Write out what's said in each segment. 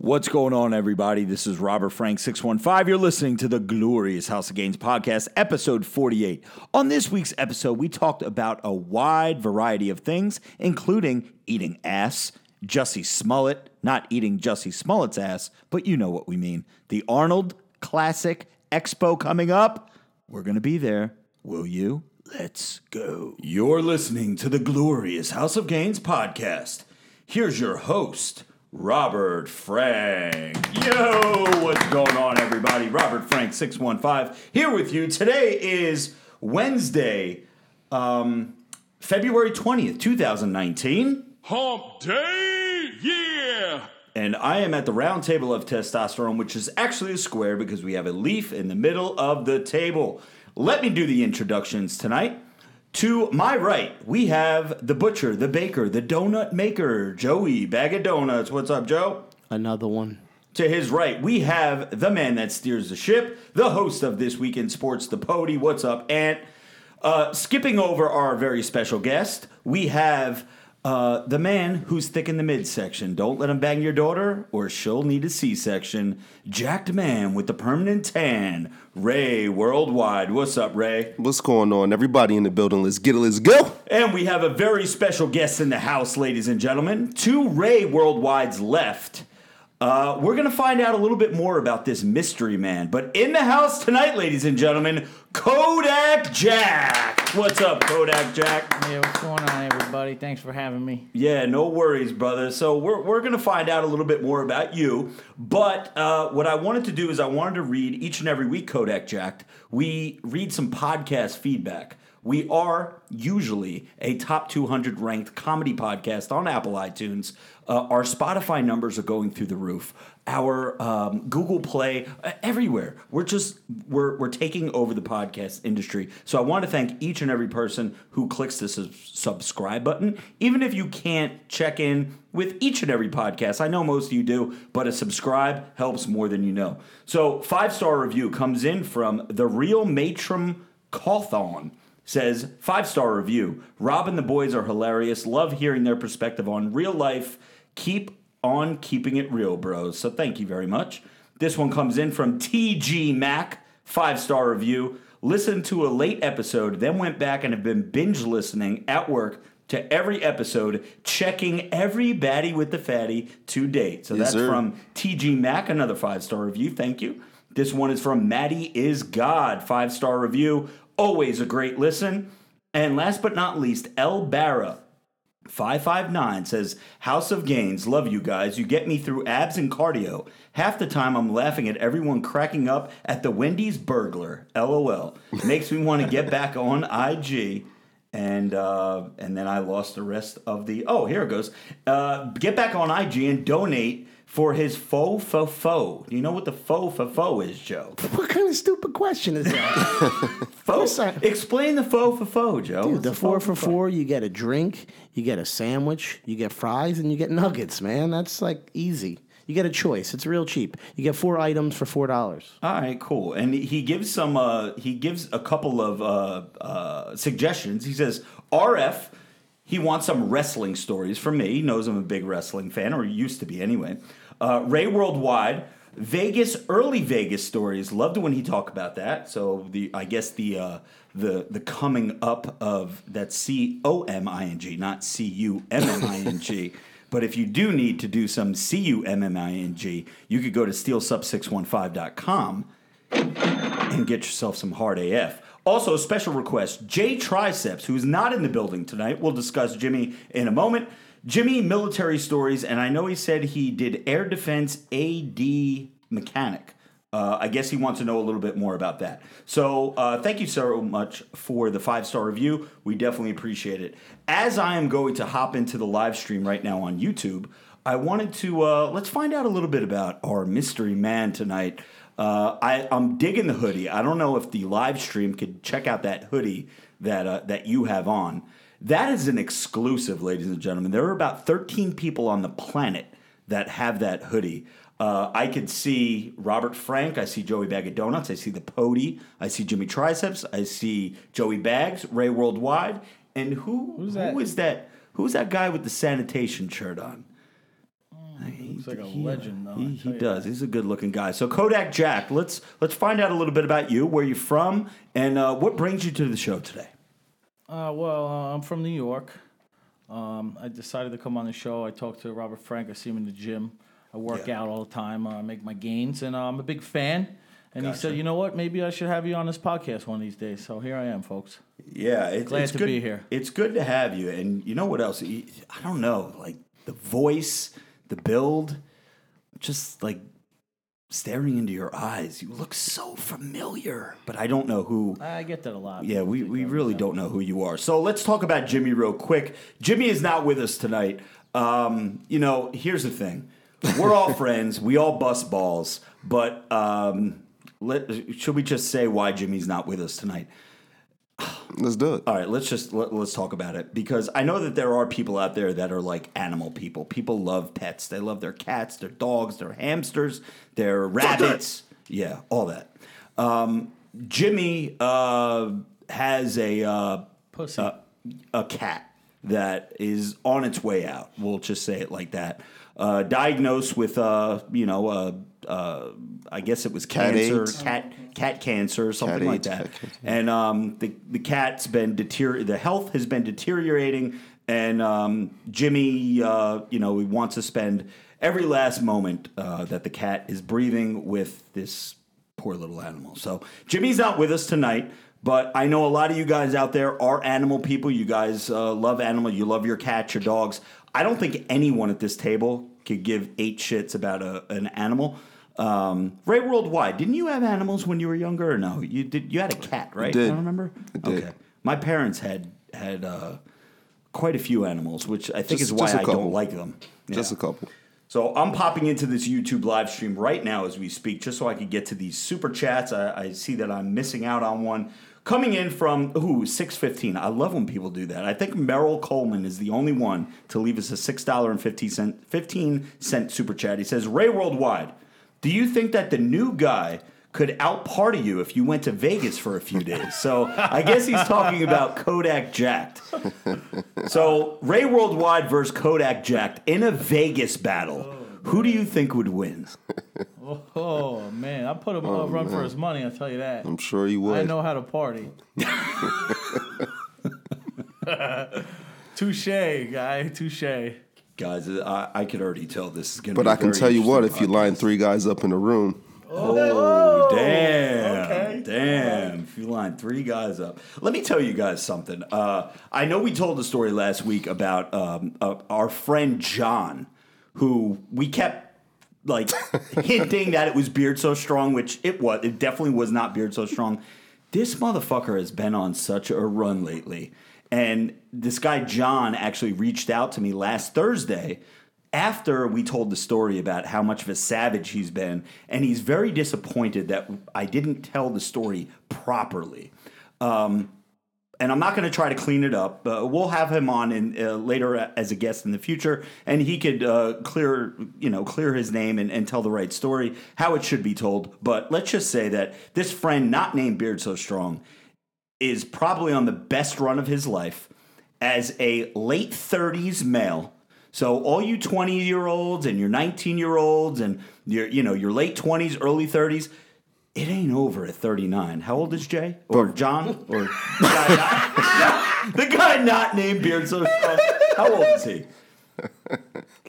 What's going on, everybody? This is Robert Frank 615. You're listening to the Glorious House of Gains podcast, episode 48. On this week's episode, we talked about a wide variety of things, including eating ass, Jussie Smollett, not eating Jussie Smollett's ass, but you know what we mean. The Arnold Classic Expo coming up. We're going to be there. Will you? Let's go. You're listening to the Glorious House of Gains podcast. Here's your host, Robert Frank. Yo, what's going on, everybody? Robert Frank, 615, here with you. Today is Wednesday, um, February 20th, 2019. Hump Day, yeah! And I am at the round table of testosterone, which is actually a square because we have a leaf in the middle of the table. Let me do the introductions tonight. To my right, we have the butcher, the baker, the donut maker, Joey Bag of Donuts. What's up, Joe? Another one. To his right, we have the man that steers the ship, the host of This Week in Sports, the Pody. What's up, Ant? Uh, skipping over our very special guest, we have uh, the man who's thick in the midsection. Don't let him bang your daughter, or she'll need a C-section. Jacked man with the permanent tan, Ray Worldwide. What's up, Ray? What's going on? Everybody in the building, let's get it, let's go. And we have a very special guest in the house, ladies and gentlemen. To Ray Worldwide's left, uh, we're going to find out a little bit more about this mystery man. But in the house tonight, ladies and gentlemen, Kodak Jack. What's up, Kodak Jack? Yeah, what's going on, everybody? Thanks for having me. Yeah, no worries, brother. So we're, we're going to find out a little bit more about you. But uh, what I wanted to do is I wanted to read each and every week, Kodak Jack. We read some podcast feedback. We are usually a top 200 ranked comedy podcast on Apple iTunes. Uh, our Spotify numbers are going through the roof. Our um, Google Play, uh, everywhere. We're just we're we're taking over the podcast industry. So I want to thank each and every person who clicks the sub- subscribe button. Even if you can't check in with each and every podcast, I know most of you do, but a subscribe helps more than you know. So five star review comes in from the real Matrim Cauthon says five star review. Rob and the boys are hilarious. Love hearing their perspective on real life. Keep on keeping it real, bros. So thank you very much. This one comes in from TG Mac, five star review. Listened to a late episode, then went back and have been binge listening at work to every episode, checking every baddie with the fatty to date. So Yes, that's sir. from TG Mac, another five star review. Thank you. This one is from Maddie is God, five star review. Always a great listen. And last but not least, El Barra, 559 says, House of Gains, love you guys. You get me through abs and cardio. Half the time I'm laughing at everyone cracking up at the Wendy's burglar. LOL. Makes me want to get back on IG. And uh, and then I lost the rest of the. Oh, here it goes. Uh, get back on IG and donate for his faux faux faux. Do you know what the faux faux faux is, Joe? What kind of stupid question is that? Faux. Explain the faux faux faux, Joe. Dude, the four for four, you get a drink, you get a sandwich, you get fries, and you get nuggets, man. That's like easy. You get a choice. It's real cheap. You get four items for four dollars. All right, cool. And he gives some. Uh, he gives a couple of uh, uh, suggestions. He says RF. He wants some wrestling stories from me. He knows I'm a big wrestling fan, or used to be anyway. Uh, Ray Worldwide, Vegas, early Vegas stories. Loved when he talked about that. So the I guess the uh, the the coming up of that C O M I N G, not C U M M I N G. But if you do need to do some C U M M I N G, you could go to steelsub615.com and get yourself some hard AF. Also, a special request Jay Triceps, who's not in the building tonight, we'll discuss Jimmy in a moment. Jimmy, military stories, and I know he said he did air defense AD mechanic. Uh, I guess he wants to know a little bit more about that. So, uh, thank you so much for the five star review. We definitely appreciate it. As I am going to hop into the live stream right now on YouTube, I wanted to uh, let's find out a little bit about our mystery man tonight. Uh, I, I'm digging the hoodie. I don't know if the live stream could check out that hoodie that uh, that you have on. That is an exclusive, ladies and gentlemen. There are about 13 people on the planet that have that hoodie. Uh, I could see Robert Frank. I see Joey Bag of Donuts. I see the Pody. I see Jimmy Triceps. I see Joey Bags, Ray Worldwide. And who Who's that? who is that? Who's that guy with the sanitation shirt on? He Looks like a legend, though. He, he does. He's a good looking guy. So Kodak Jack, let's let's find out a little bit about you, where you're from, and uh, what brings you to the show today. Uh, well, uh, I'm from New York. Um, I decided to come on the show. I talked to Robert Frank. I see him in the gym. I work Yeah. out all the time. I make my gains, and uh, I'm a big fan. And he said, "You know what? Maybe I should have you on this podcast one of these days." So here I am, folks. Yeah, it's, Glad it's to good, be here. It's good to have you, and you know what else? I don't know, like the voice, the build, just like staring into your eyes. You look so familiar, but I don't know who. I get that a lot. Yeah, we, we really don't know who you are. So let's talk about Jimmy real quick. Jimmy is not with us tonight. Um, you know, here's the thing. We're all friends. We all bust balls. But um, let, should we just say why Jimmy's not with us tonight? Let's do it. All right, let's just let, let's talk about it because I know that there are people out there that are like animal people. People love pets. They love their cats, their dogs, their hamsters, their rabbits. Yeah, all that. Um, Jimmy uh, has a uh, Pussy. a, a cat that is on its way out. We'll just say it like that. Uh, diagnosed with, uh, you know, uh, I guess it was Cat cancer, AIDS? cat cat cancer, something like AIDS, that. And um, the the cat's been deterior- the health has been deteriorating, and um, Jimmy, uh, you know, he wants to spend every last moment uh, that the cat is breathing with this poor little animal. So Jimmy's not with us tonight. But I know a lot of you guys out there are animal people. You guys uh, love animal. You love your cats, your dogs. I don't think anyone at this table could give eight shits about a, an animal. Um, Ray Worldwide, didn't you have animals when you were younger or no? You did. You had a cat, right? did. I remember. I did. Okay. My parents had had uh, quite a few animals, which I think Just- is why just a I couple. don't like them. Just a Yeah. couple. So I'm popping into this YouTube live stream right now as we speak, just so I could get to these super chats. I, I see that I'm missing out on one. Coming in from ooh six fifteen. I love when people do that. I think Merrill Coleman is the only one to leave us a six dollar and fifteen cent fifteen cent super chat. He says, "Ray Worldwide, do you think that the new guy could out party you if you went to Vegas for a few days?" So I guess he's talking about Kodak Jacked. So Ray Worldwide versus Kodak Jacked in a Vegas battle. Who do you think would win? Oh man, I put him oh, up run for his money. I will tell you that. I'm sure he would. I know how to party. touche, guy. Touche. Guys, I, I could already tell this is going to be but be I can tell you what, if you line three guys up in a room, Oh, damn. okay. Damn. If you line three guys up. Let me tell you guys something. Uh, I know we told the story last week about um, uh, our friend John, who we kept like hinting that it was Beard So Strong, which it was. It definitely was not Beard So Strong. This motherfucker has been on such a run lately. And this guy, John, actually reached out to me last Thursday after we told the story about how much of a savage he's been, and he's very disappointed that I didn't tell the story properly. Um, and I'm not going to try to clean it up. Uh, we'll have him on in, uh, later as a guest in the future, and he could uh, clear, you know, clear his name and, and tell the right story, how it should be told. But let's just say that this friend, not named Beard So Strong, is probably on the best run of his life as a late 30s male. So all you 20 year olds and your 19 year olds and your you know your late 20s, early 30s, it ain't over at 39. How old is Jay or John or the guy not, the guy not named Beard so? Uh, how old is he?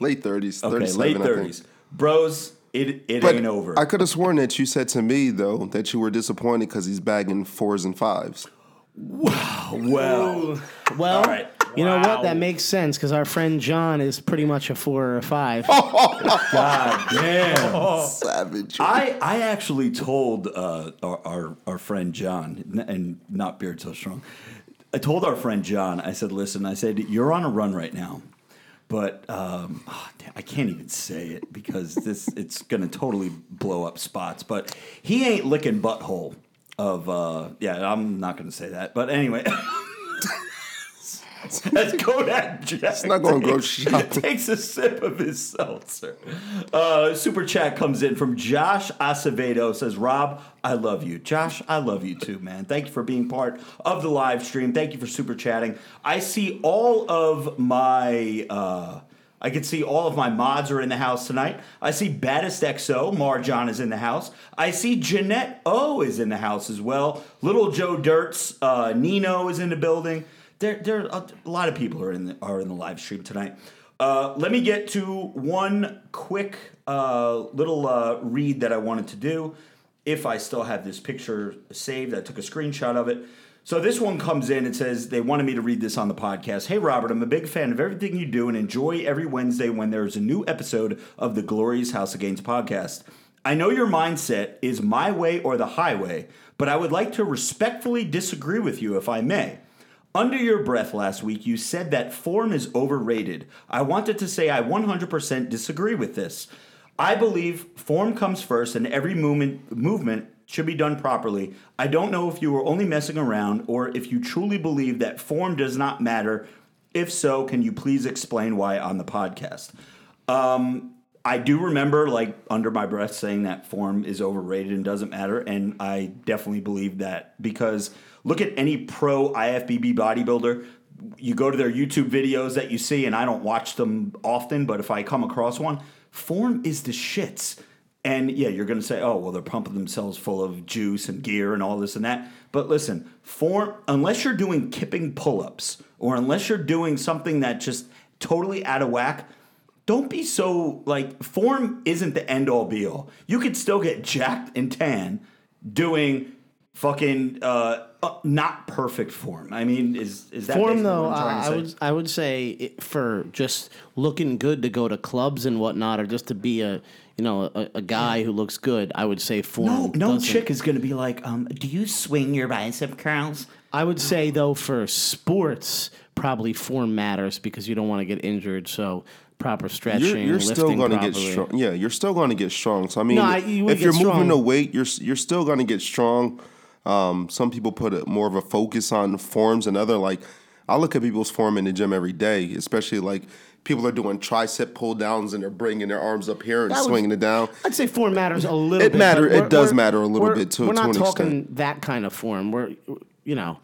late 30s, Okay, 37, late I think. 30s. Bros, it it But ain't over. I could have sworn that you said to me though that you were disappointed because he's bagging fours and fives. Well, Well, All right. you know Wow. what? That makes sense because our friend John is pretty much a four or a five. god damn. Savage. I, I actually told uh, our, our our friend John, and not Beard So Strong. I told our friend John. I said, "Listen, I said you're on a run right now, but um, ah, damn, I can't even say it because this it's going to totally blow up spots. But he ain't licking butthole of uh, yeah. I'm not going to say that, but anyway." As Kodak Jack it's not gonna go takes- shopping. takes a sip of his seltzer. Uh, super chat comes in from Josh Acevedo. Says, Rob, I love you. Josh, I love you too, man. Thank you for being part of the live stream. Thank you for super chatting. I see all of my uh, I can see all of my mods are in the house tonight. I see Baddest XO, Marjon is in the house. I see Jeanette O is in the house as well. Little Joe Dirts, uh, Nino is in the building. There, there a lot of people are in the, are in the live stream tonight. Uh, let me get to one quick uh, little uh, read that I wanted to do. If I still have this picture saved, I took a screenshot of it. So this one comes in and says they wanted me to read this on the podcast. Hey Robert, I'm a big fan of everything you do and enjoy every Wednesday when there's a new episode of the Glorious House of Gains podcast. I know your mindset is my way or the highway, but I would like to respectfully disagree with you if I may. Under your breath last week, you said that form is overrated. I wanted to say I 100% disagree with this. I believe form comes first and every movement, movement should be done properly. I don't know if you were only messing around or if you truly believe that form does not matter. If so, can you please explain why on the podcast? Um, I do remember, like, under my breath saying that form is overrated and doesn't matter. And I definitely believe that because look at any pro IFBB bodybuilder. You go to their YouTube videos that you see, and I don't watch them often, but if I come across one, form is the shits. And yeah, you're going to say, oh, well, they're pumping themselves full of juice and gear and all this and that. But listen, form, unless you're doing kipping pull ups or unless you're doing something that just totally out of whack, don't be so like form isn't the end all be all. You could still get jacked and tan doing fucking uh, uh, not perfect form. I mean, is is that Form though, uh, I would I would say for just looking good to go to clubs and whatnot, or just to be a you know a, a guy who looks good. I would say form. No, no doesn't- chick is going to be like, um, do you swing your bicep curls? I would say though for sports, probably form matters because you don't want to get injured. So proper stretching, You're, you're still going to get strong. Yeah, you're still going to get strong. So I mean, No, I- you would if you're get moving strong. the weight, you're you're still going to get strong. Um, some people put a, more of a focus on forms and other like. I look at people's form in the gym every day, especially like people are doing tricep pull downs and they're bringing their arms up here and That was- swinging it down. I'd say form matters a little. It bit, matter- it we're- does matter a little we're- bit to- We're to not an talking extent. that kind of form. We're you know,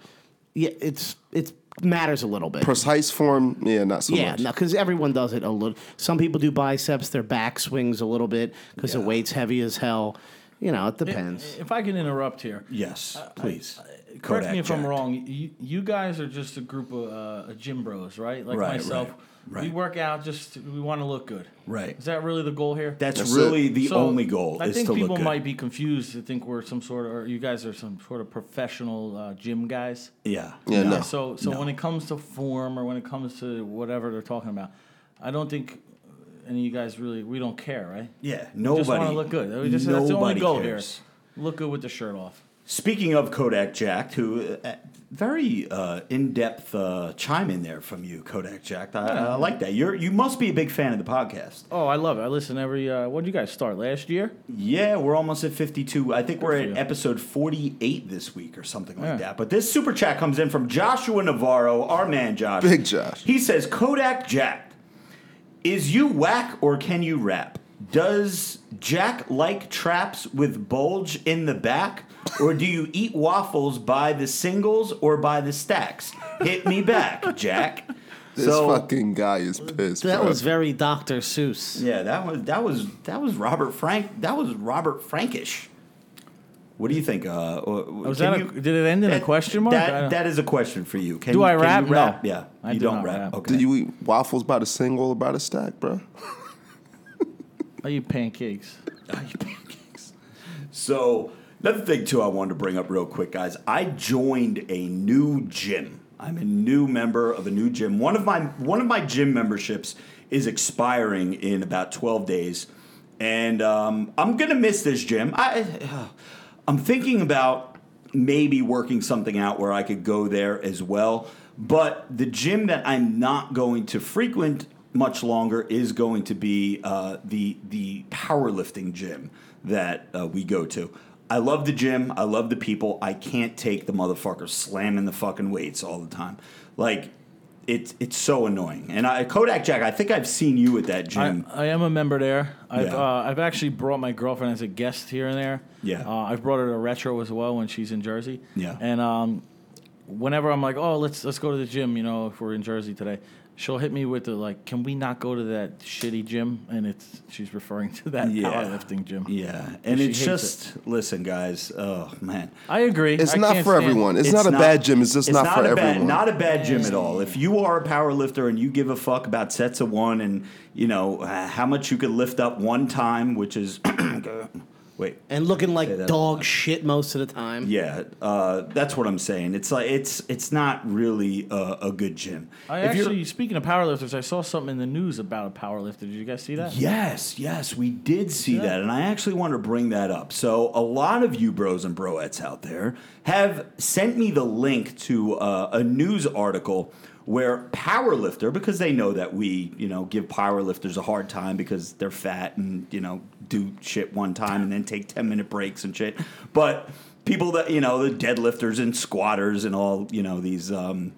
yeah, it's it matters a little bit. Precise form, yeah, not so yeah, much. Yeah, no, because everyone does it a little. Some people do biceps, their back swings a little bit because the weight's heavy as hell. You know, it depends. If I can interrupt here, Yes, please. correct Kodak me if I'm wrong. You, you guys are just a group of uh, gym bros, right? Like Right, myself. right, right. We work out just we want to look good. Right. Is that really the goal here? That's, That's really it. the So, only goal I is think to people look good. might be confused to think we're some sort of, or you guys are some sort of professional uh, gym guys. yeah. Yeah, no. So, so No. when it comes to form or when it comes to whatever they're talking about, I don't think any of you guys really we don't care, right? Yeah, We nobody. just want to look good. We just, that's the only goal cares. here. Look good with the shirt off. Speaking of Kodak Jack, who uh, very uh, in-depth uh, chime in there from you, Kodak Jack. I, I like that. You're you must be a big fan of the podcast. Oh, I love it. I listen every. Uh, when did you guys start? Last year? Yeah, we're almost at 52. I think we're at you. episode 48 this week or something like Yeah. that. But this super chat comes in from Joshua Navarro, our man Josh. Big Josh. He says, Kodak Jack, is you whack or can you rap? Does Jack like traps with bulge in the back? Or do you eat waffles by the singles or by the stacks? Hit me back, Jack. This so, fucking guy is pissed. that bro. was very Dr. Seuss. Yeah, that was that was that was Robert Frank. That was Robert Frankish. What do you think? Uh, Was can that a, you- did it end in a question mark? That, that is a question for you. Can Do you, I can rap? You No. Yeah, I you do don't not rap. rap. Okay. Do you eat waffles by the single or by the stack, bro? I eat pancakes. Oh, you pancakes. So another thing too, I wanted to bring up real quick, guys. I joined a new gym. I'm a new member of a new gym. One of my one of my gym memberships is expiring in about 12 days, and um, I'm gonna miss this gym. I I'm thinking about maybe working something out where I could go there as well. But the gym that I'm not going to frequent much longer is going to be uh, the the powerlifting gym that uh, we go to. I love the gym. I love the people. I can't take the motherfuckers slamming the fucking weights all the time. Like it's it's so annoying. And I, Kodak Jack, I think I've seen you at that I, gym. I am a member there. I've Yeah. uh, I've actually brought my girlfriend as a guest here and there. Yeah. Uh, I've brought her to retro as well when she's in Jersey. Yeah. And um, whenever I'm like, oh, let's let's go to the gym, you know, if we're in Jersey today, she'll hit me with the like, "Can we not go to that shitty gym?" And it's she's referring to that Yeah. powerlifting gym. Yeah, and it's hates just listen, guys. Oh man, I agree. It's I not for everyone. It's, not a bad gym. It's just not, for a everyone. Bad, not a bad gym at all. If you are a power lifter and you give a fuck about sets of one and you know uh, how much you could lift up one time, which is wait, and looking like dog shit most of the time. yeah, uh, that's what I'm saying. It's like it's it's not really a, a good gym. I If you're- actually, speaking of powerlifters, I saw something in the news about a powerlifter. Did you guys see that? Yes, yes, we did see Yeah. that, and I actually want to bring that up. So, a lot of you bros and broettes out there have sent me the link to uh, a news article where powerlifter, because they know that we, you know, give powerlifters a hard time because they're fat and you know do shit one time and then take ten minute breaks and shit, but people that you know the deadlifters and squatters and all you know these. Um,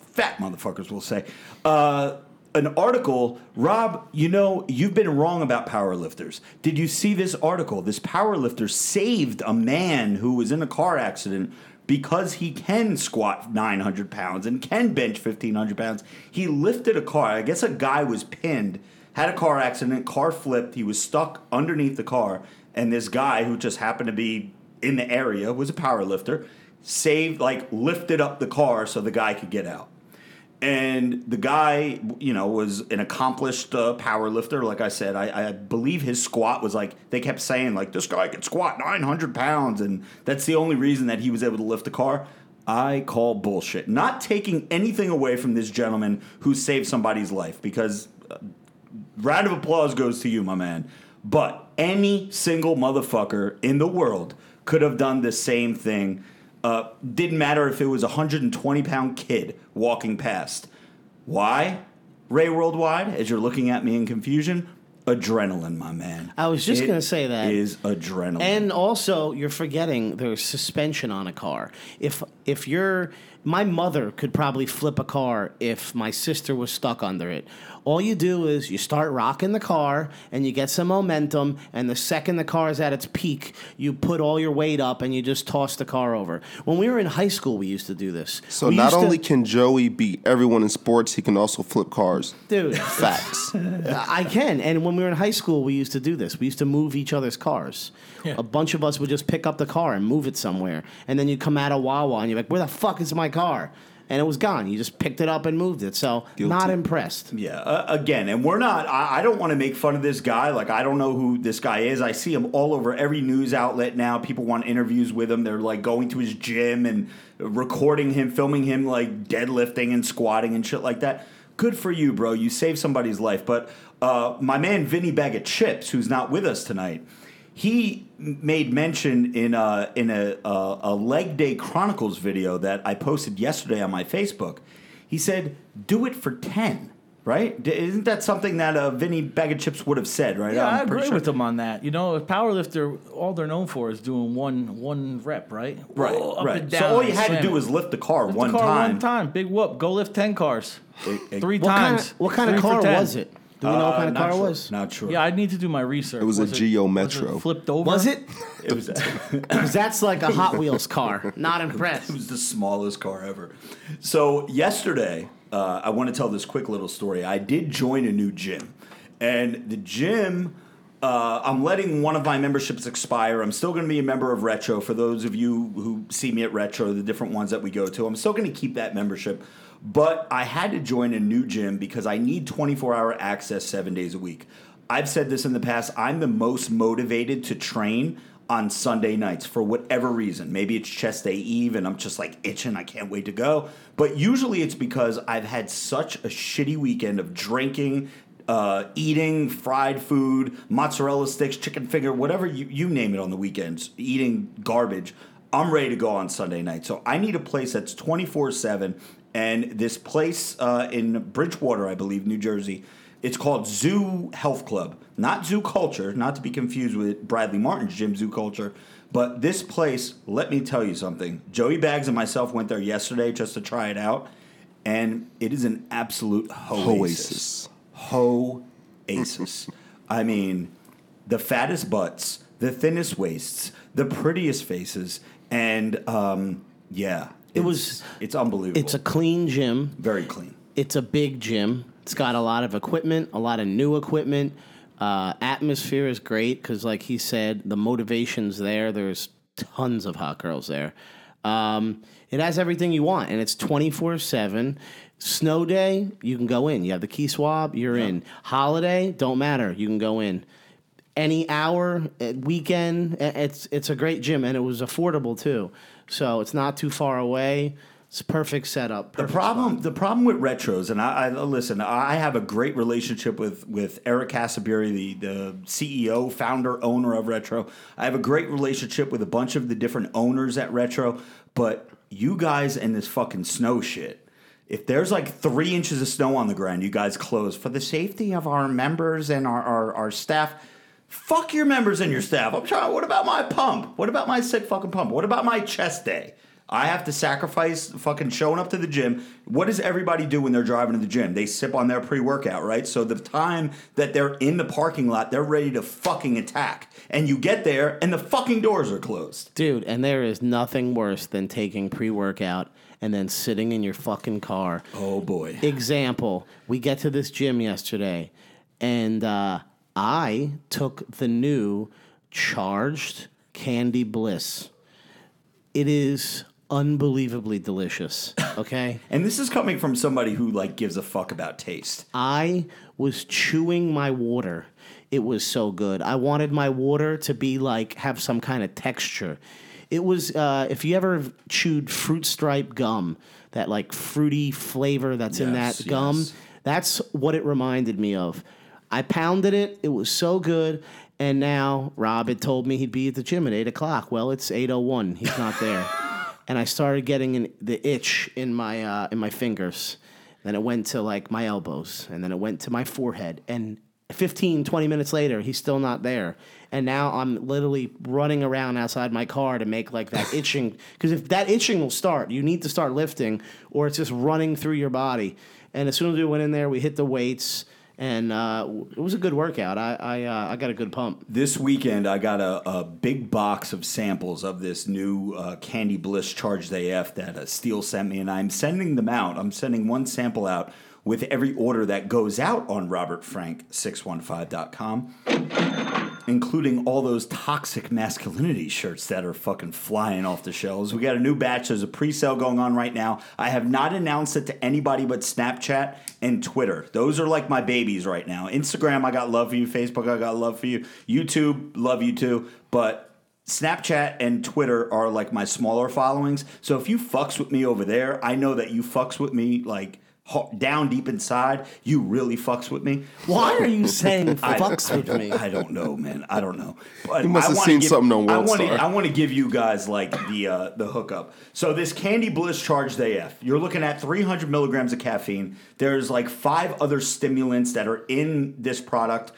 fat motherfuckers will say. Uh, an article, Rob, you know, you've been wrong about powerlifters. Did you see this article? This powerlifter saved a man who was in a car accident because he can squat 900 pounds and can bench 1500 pounds. He lifted a car. I guess a guy was pinned, had a car accident, car flipped, he was stuck underneath the car, and this guy who just happened to be in the area was a power lifter, saved like lifted up the car so the guy could get out and the guy you know was an accomplished uh, power lifter like i said I, I believe his squat was like they kept saying like this guy can squat 900 pounds and that's the only reason that he was able to lift the car i call bullshit not taking anything away from this gentleman who saved somebody's life because uh, round of applause goes to you, my man. But any single motherfucker in the world could have done the same thing. Uh, didn't matter if it was a 120 pound kid walking past. Why? Ray Worldwide, as you're looking at me in confusion, adrenaline, my man. I was just gonna say that. is adrenaline. And also, you're forgetting there's suspension on a car. If if you're my mother could probably flip a car if my sister was stuck under it. All you do is you start rocking the car and you get some momentum, and the second the car is at its peak, you put all your weight up and you just toss the car over. When we were in high school, we used to do this. so We not used to- only can Joey beat everyone in sports, he can also flip cars. dude, Facts. I can. And when we were in high school, we used to do this. We used to move each other's cars. Yeah. A bunch of us would just pick up the car and move it somewhere. And then you'd come out of Wawa and you're like, where the fuck is my car? And it was gone. You just picked it up and moved it. So, not impressed. Yeah, uh, again, and we're not. I, I don't want to make fun of this guy. Like, I don't know who this guy is. I see him all over every news outlet now. People want interviews with him. They're like going to his gym and recording him, filming him like deadlifting and squatting and shit like that. Good for you, bro. You saved somebody's life. But uh, my man Vinny Bag of Chips, who's not with us tonight, he made mention in a in a, a, a leg day chronicles video that I posted yesterday on my Facebook. He said, "Do it for ten. Right? D- Isn't that something that uh, Vinny Bag of Chips would have said? Right? Yeah, I'm I agree sure. with him on that. You know, a powerlifter, all they're known for is doing one one rep, right? Right, Whoa, right. so all you and had to do it. was lift the car Lift one the car time. One time, big whoop. Go lift ten cars, it- three What times. kind of, what kind of Three for car was it? Do we know what Uh, kind of not car it sure. was? Not sure. Yeah, I need to do my research. It was a Geo was Metro. it flipped over. Was it? It was. Because that's like a Hot Wheels car. Not impressed. It was the smallest car ever. So yesterday, uh, I want to tell this quick little story. I did join a new gym, and the gym. Uh, I'm letting one of my memberships expire. I'm still going to be a member of Retro. For those of you who see me at Retro, the different ones that we go to, I'm still going to keep that membership. But I had to join a new gym because I need 24 hour access seven days a week. I've said this in the past. I'm the most motivated to train on Sunday nights for whatever reason. Maybe it's chest day eve and I'm just like itching. I can't wait to go. But usually it's because I've had such a shitty weekend of drinking, uh, eating fried food, mozzarella sticks, chicken finger, whatever you, you name it on the weekends, eating garbage. I'm ready to go on Sunday night. So I need a place that's 24 7. And this place uh, in Bridgewater, I believe, New Jersey, it's called Zoo Health Club, not Zoo Culture, not to be confused with Bradley Martyn's gym, Zoo Culture. But this place, let me tell you something. Joey Bags and myself went there yesterday just to try it out, and it is an absolute hoasis. Hoasis. I mean, the fattest butts, the thinnest waists, the prettiest faces, and um, yeah, It it's- was- it's unbelievable. It's a clean gym. very clean. it's a big gym. It's got a lot of equipment, a lot of new equipment. Uh, atmosphere is great because, like he said, the motivation's there. There's tons of hot girls there. Um, it has everything you want, and it's 24 7. Snow day, you can go in. You have the key swab, you're in. Holiday, don't matter, you can go in. Any hour, uh, weekend, uh, it's it's a great gym, and it was affordable too. So it's not too far away. It's a perfect setup. The perfect problem, the problem with retros, and I, I listen. I have a great relationship with with Eric Casaburi, the the CEO, founder, owner of Retro. I have a great relationship with a bunch of the different owners at Retro. But you guys and this fucking snow shit. If there's like three inches of snow on the ground, you guys close for the safety of our members and our, our, our staff. Fuck your members and your staff. I'm trying. What about my pump? What about my sick fucking pump? What about my chest day? I have to sacrifice fucking showing up to the gym. What does everybody do when they're driving to the gym? They sip on their pre workout, right? So the time that they're in the parking lot, they're ready to fucking attack. And you get there and the fucking doors are closed. Dude, and there is nothing worse than taking pre workout and then sitting in your fucking car. Oh boy. Example, we get to this gym yesterday, and uh, I took the new charged Candy Bliss. It is unbelievably delicious, okay? And this is coming from somebody who like gives a fuck about taste. I was chewing my water. It was so good. I wanted my water to be like have some kind of texture. It was uh, if you ever chewed fruit stripe gum, that like fruity flavor that's in that gum. yes. That's what it reminded me of. I pounded it. It was so good. And now Rob had told me he'd be at the gym at eight o'clock. Well, it's eight oh one. He's not there. and I started getting an, the itch in my uh, in my fingers. Then it went to like my elbows, and then it went to my forehead. And 15, 20 minutes later, he's still not there. And now I'm literally running around outside my car to make like that itching. Because if that itching will start, you need to start lifting, or it's just running through your body. And as soon as we went in there, we hit the weights, and uh, it was a good workout. I I, uh, I got a good pump. This weekend, I got a, a big box of samples of this new uh, Candy Bliss Charged AF that uh, Steele sent me, and I'm sending them out. I'm sending one sample out with every order that goes out on RobertFrank615.com, including all those toxic masculinity shirts that are fucking flying off the shelves. We got a new batch. There's a pre sale going on right now. I have not announced it to anybody but Snapchat and Twitter. Those are like my babies right now. Instagram, I got love for you. Facebook, I got love for you. YouTube, love you too. But Snapchat and Twitter are like my smaller followings. So if you fucks with me over there, I know that you fucks with me like down deep inside. You really fucks with me. Why are you saying I- fucks I with don't- me? I don't know, man. I don't know. But You must I have wanna seen give- something on I World wanna- Star. I want to give you guys like the uh, the hookup. So this Candy Bliss Charged AF, you're looking at 300 milligrams of caffeine. There's like five other stimulants that are in this product.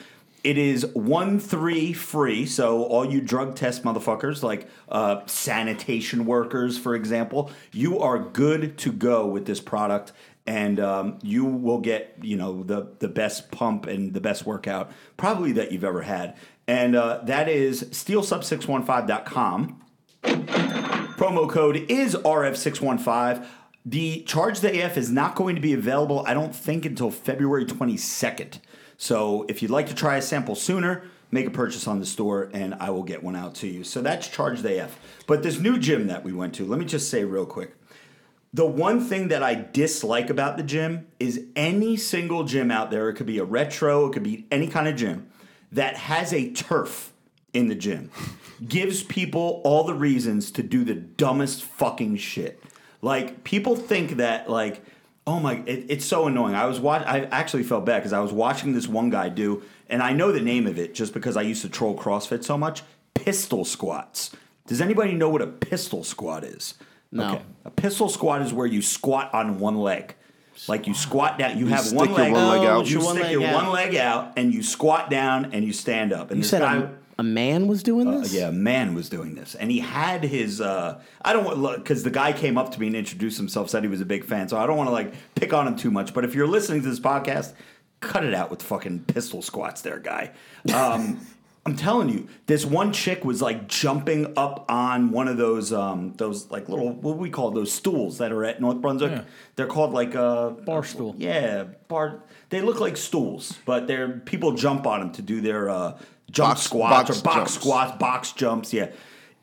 It is one three free, so all you drug test motherfuckers, like uh, sanitation workers, for example, you are good to go with this product and um, you will get you know the the best pump and the best workout probably that you've ever had. And uh, that is steelsub615.com promo code is rf615 the charge the af is not going to be available i don't think until february 22nd so if you'd like to try a sample sooner make a purchase on the store and i will get one out to you. So that's charge the af but this new gym that we went to let me just say real quick the one thing that I dislike about the gym is any single gym out there, it could be a retro, it could be any kind of gym, that has a turf in the gym, gives people all the reasons to do the dumbest fucking shit. Like, people think that, like, oh my, it, it's so annoying. I was watch, I actually felt bad because I was watching this one guy do, and I know the name of it just because I used to troll CrossFit so much pistol squats. Does anybody know what a pistol squat is? No. A pistol squat is where you squat on one leg. Like you squat down, you, have stick one your leg, one leg out. you your one stick leg your out. one leg out, and you squat down and you stand up. And You this said guy, a, a man was doing uh, this? yeah, a man was doing this, and he had his. Uh, I don't want look because the guy came up to me and introduced himself, said he was a big fan, so I don't want to like pick on him too much. But if you're listening to this podcast, cut it out with fucking pistol squats, there, guy. Um, I'm telling you, this one chick was like jumping up on one of those um those like little what do we call those stools that are at North Brunswick. Yeah. They're called like uh Bar stool. Yeah, bar. They look like stools, but they're people jump on them to do their uh, jump Box- squats box or box jumps. squats, box jumps. Yeah,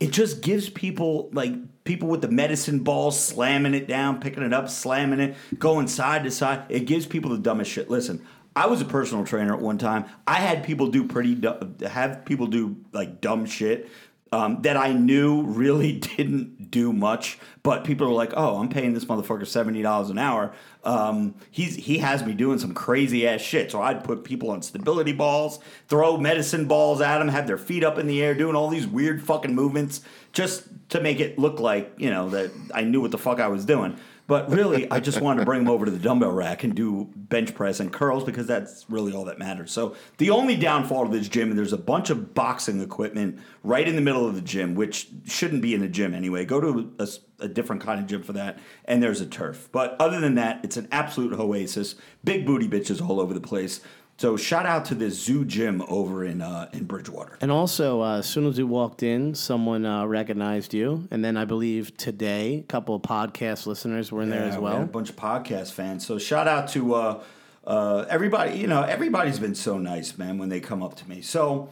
it just gives people like people with the medicine ball slamming it down, picking it up, slamming it, going side to side. It gives people the dumbest shit. Listen. I was a personal trainer at one time. I had people do pretty du- have people do like dumb shit um, that I knew really didn't do much, but people are like, "Oh, I'm paying this motherfucker seventy dollars an hour. Um, he's he has me doing some crazy ass shit." So I'd put people on stability balls, throw medicine balls at them, have their feet up in the air, doing all these weird fucking movements just to make it look like you know that I knew what the fuck I was doing. But really, I just wanted to bring them over to the dumbbell rack and do bench press and curls because that's really all that matters. So the only downfall to this gym, and there's a bunch of boxing equipment right in the middle of the gym, which shouldn't be in a gym anyway. Go to a different kind of gym for that, and there's a turf. But other than that, it's an absolute oasis. Big booty bitches all over the place. So shout out to this zoo gym over in uh, in Bridgewater. And also, uh, as soon as we walked in, someone uh, recognized you. And then I believe today, a couple of podcast listeners were in there Yeah, as we had well. a bunch of podcast fans. So shout out to uh, uh, everybody. You know, everybody's been so nice, man, when they come up to me. So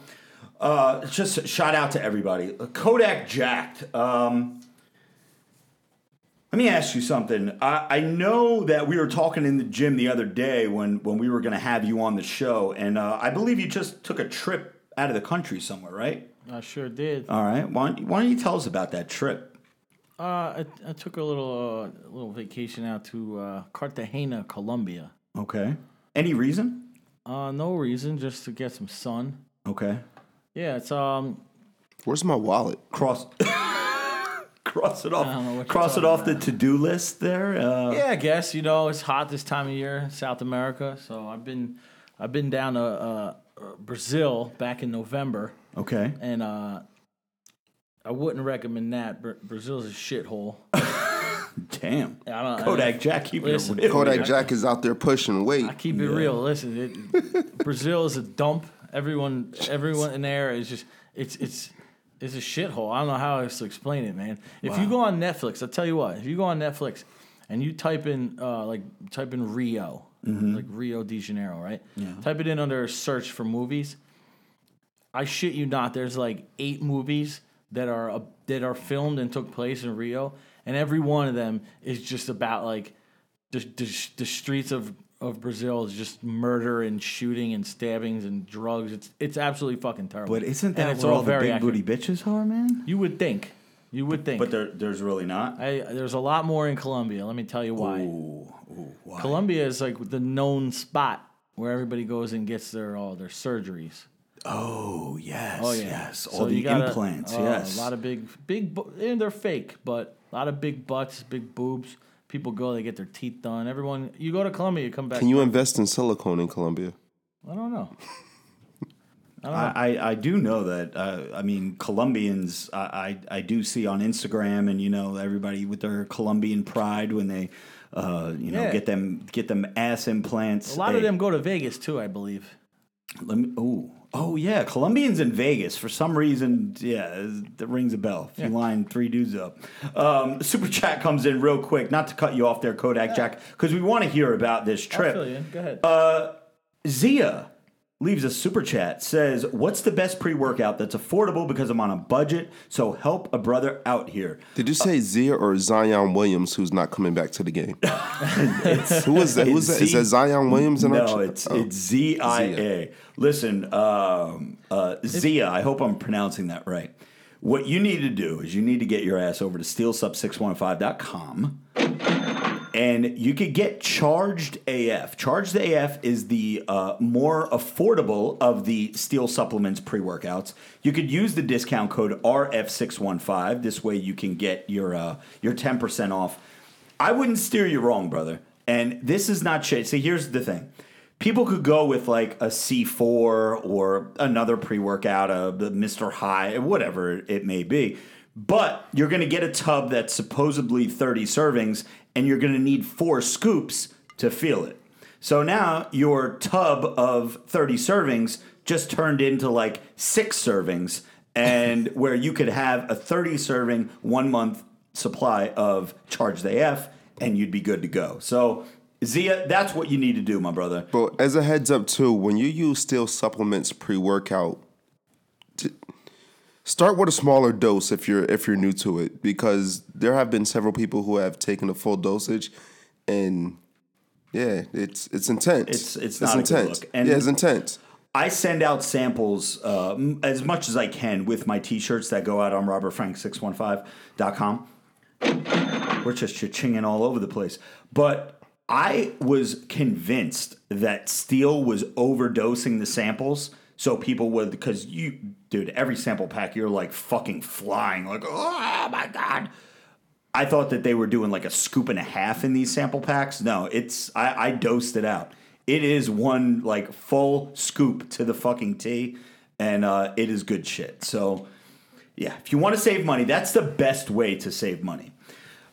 uh, just shout out to everybody. Kodak Jacked. Um, let me ask you something. I, I know that we were talking in the gym the other day when, when we were going to have you on the show, and uh, I believe you just took a trip out of the country somewhere, right? I sure did. All right. Why don't, why don't you tell us about that trip? Uh, I, I took a little uh, little vacation out to uh, Cartagena, Colombia. Okay. Any reason? Uh, no reason, just to get some sun. Okay. Yeah, it's um Where's my wallet? cross cross it off cross it talking off the to-do list there uh, yeah, I guess you know it's hot this time of year, South America. So I've been I've been down to uh, uh, Brazil back in November, okay and uh, I wouldn't recommend that. Bra- Brazil's a shithole. damn I don't- I kodak don't- jack keeping Listen, it real. Kodak Jack is out there pushing weight. I keep it real. Listen, it, Brazil is a dump. Everyone, everyone in there is just it's it's it's a shithole. I don't know how else to explain it, man. If you go on Netflix, I'll tell you what. If you go on Netflix and you type in uh, like type in Rio, like Rio de Janeiro, right? Yeah. Type it in under search for movies. I shit you not. There's like eight movies that are uh, that are filmed and took place in Rio, and every one of them is just about like the the, the streets of of Brazil is just murder and shooting and stabbings and drugs. It's it's absolutely fucking terrible. but isn't that it's where all all the big accurate. booty bitches are man You would think. You would think. but there, there's really not I, there's a lot more in Colombia. Let me tell you why. ooh, ooh, why? Colombia is like the known spot where everybody goes and gets their all their surgeries. oh yes Oh yeah, yes So all the implants oh, yes a lot of big, big, and they're fake, but a lot of big butts, big boobs. People go, they get their teeth done. Everyone, you go to Colombia, you come back. Can you invest in silicone in Colombia? I don't know. I, I, I do know that. Uh, I mean, Colombians, I, I, I do see on Instagram, and you know, everybody with their Colombian pride when they, uh, you know, Yeah. get them get them ass implants. A lot Hey, of them go to Vegas too, I believe. Let me. Oh, oh yeah, Colombians in Vegas for some reason. Yeah, that rings a bell. If you line three dudes up, um, super chat comes in real quick. Not to cut you off there, Kodak Jack, because we want to hear about this trip. I'll fill you in. Go ahead. Uh, Zia leaves a super chat says, "What's the best pre-workout that's affordable because I'm on a budget? So help a brother out here." Did you say Zia or Zion Williams, who's not coming back to the game? Who was that? Who was that? Is that Zion Williams in our No, chat? it's Oh. it's Z I A. Listen, um, uh, Zia. I hope I'm pronouncing that right. What you need to do is you need to get your ass over to steelsub615.com and you could get Charged AF. Charged AF is the uh, more affordable of the Steel Supplements pre workouts. You could use the discount code RF615. This way you can get your uh, your 10% off. I wouldn't steer you wrong, brother. And this is not shit. See, here's the thing. People could go with like a C4 or another pre workout, a Mr. Hyde, whatever it may be. But you're going to get a tub that's supposedly 30 servings, and you're going to need four scoops to feel it. So now your tub of 30 servings just turned into like six servings, and where you could have a 30 serving one month supply of Charged AF, and you'd be good to go. So, Zia, that's what you need to do, my brother. But as a heads up too, when you use steel supplements pre-workout, t- start with a smaller dose if you're if you're new to it, because there have been several people who have taken a full dosage, and yeah, it's it's intense. It's- it's not look. And- yeah, it's intense. I send out samples uh, m- as much as I can with my t-shirts that go out on robertfrank615.com. We're just cha-chinging all over the place. But I was convinced that Steel was overdosing the samples so people would, because you, dude, every sample pack, you're like fucking flying, like, oh my God. I thought that they were doing like a scoop and a half in these sample packs. No, it's I, I dosed it out. It is one like full scoop to the fucking T, and uh, it is good shit. So yeah, if you want to save money, that's the best way to save money.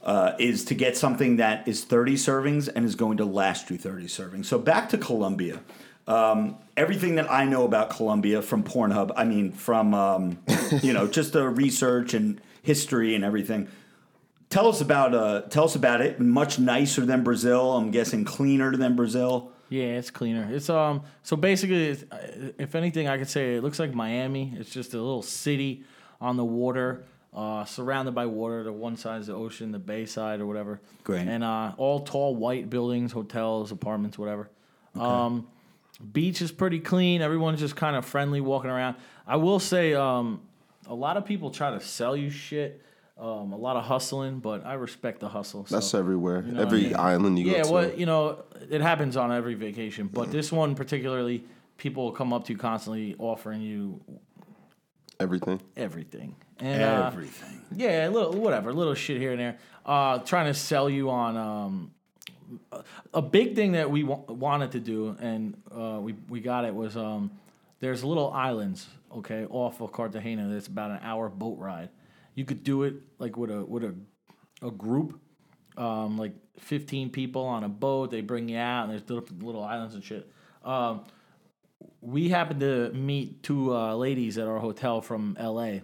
Uh, is to get something that is 30 servings and is going to last you 30 servings. So back to Colombia. Um, everything that I know about Colombia from Pornhub, I mean, from um, you know, just the research and history and everything. Tell us about uh, tell us about it. Much nicer than Brazil. I'm guessing cleaner than Brazil. Yeah, it's cleaner. It's um. So basically, it's, uh, if anything, I could say it looks like Miami. It's just a little city on the water, uh, surrounded by water. The one side is the ocean, the bay side or whatever. Great. And uh, all tall white buildings, hotels, apartments, whatever. Um, beach is pretty clean. Everyone's just kind of friendly walking around. I will say, um, a lot of people try to sell you shit. Um, a lot of hustling, but I respect the hustle. so- That's everywhere. know what I Every mean? island you yeah, go to. Yeah, well, you know, it happens on every vacation, but this one particularly, people will come up to you constantly offering you everything. everything. And, uh, Everything. yeah, a little whatever, little shit here and there. Uh, trying to sell you on um, a- big thing that we wa- wanted to do, and uh, we we got it was um, there's little islands, okay, off of Cartagena. That's about an hour boat ride. You could do it like with a with a a group, um, like 15 people on a boat. They bring you out, and there's little, little islands and shit. Um, we happened to meet two uh, ladies at our hotel from LA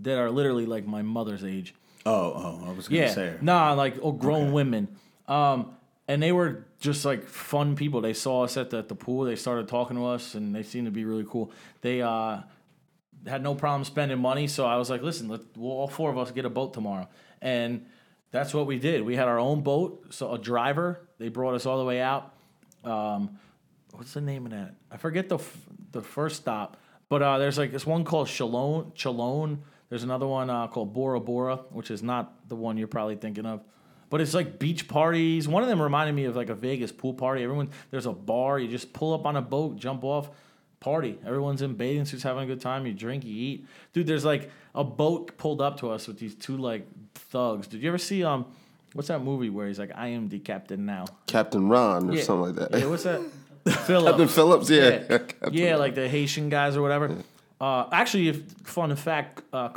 that are literally like my mother's age. Oh, oh, I was gonna Yeah, say. nah, like oh, grown women. Um, and they were just like fun people. They saw us at the, at the pool. They started talking to us, and they seemed to be really cool. They uh, had no problem spending money, so I was like, "Listen, let, we'll all four of us get a boat tomorrow." And that's what we did. We had our own boat, so a driver. They brought us all the way out. Um, what's the name of that? I forget the f- the first stop, but uh, there's like this one called Cholón. Cholón. There's another one uh, called Bora Bora, which is not the one you're probably thinking of. But it's like beach parties. One of them reminded me of like a Vegas pool party. Everyone, there's a bar. You just pull up on a boat, jump off, party. Everyone's in bathing suits, having a good time. You drink, you eat. Dude, there's like a boat pulled up to us with these two like thugs. Did you ever see um, what's that movie where he's like, I am the captain now? Captain Ron or Yeah. something like that. Yeah, what's that? Philip. Captain Phillips, yeah. Yeah, yeah like the Haitian guys or whatever. Uh, actually, if fun fact, uh,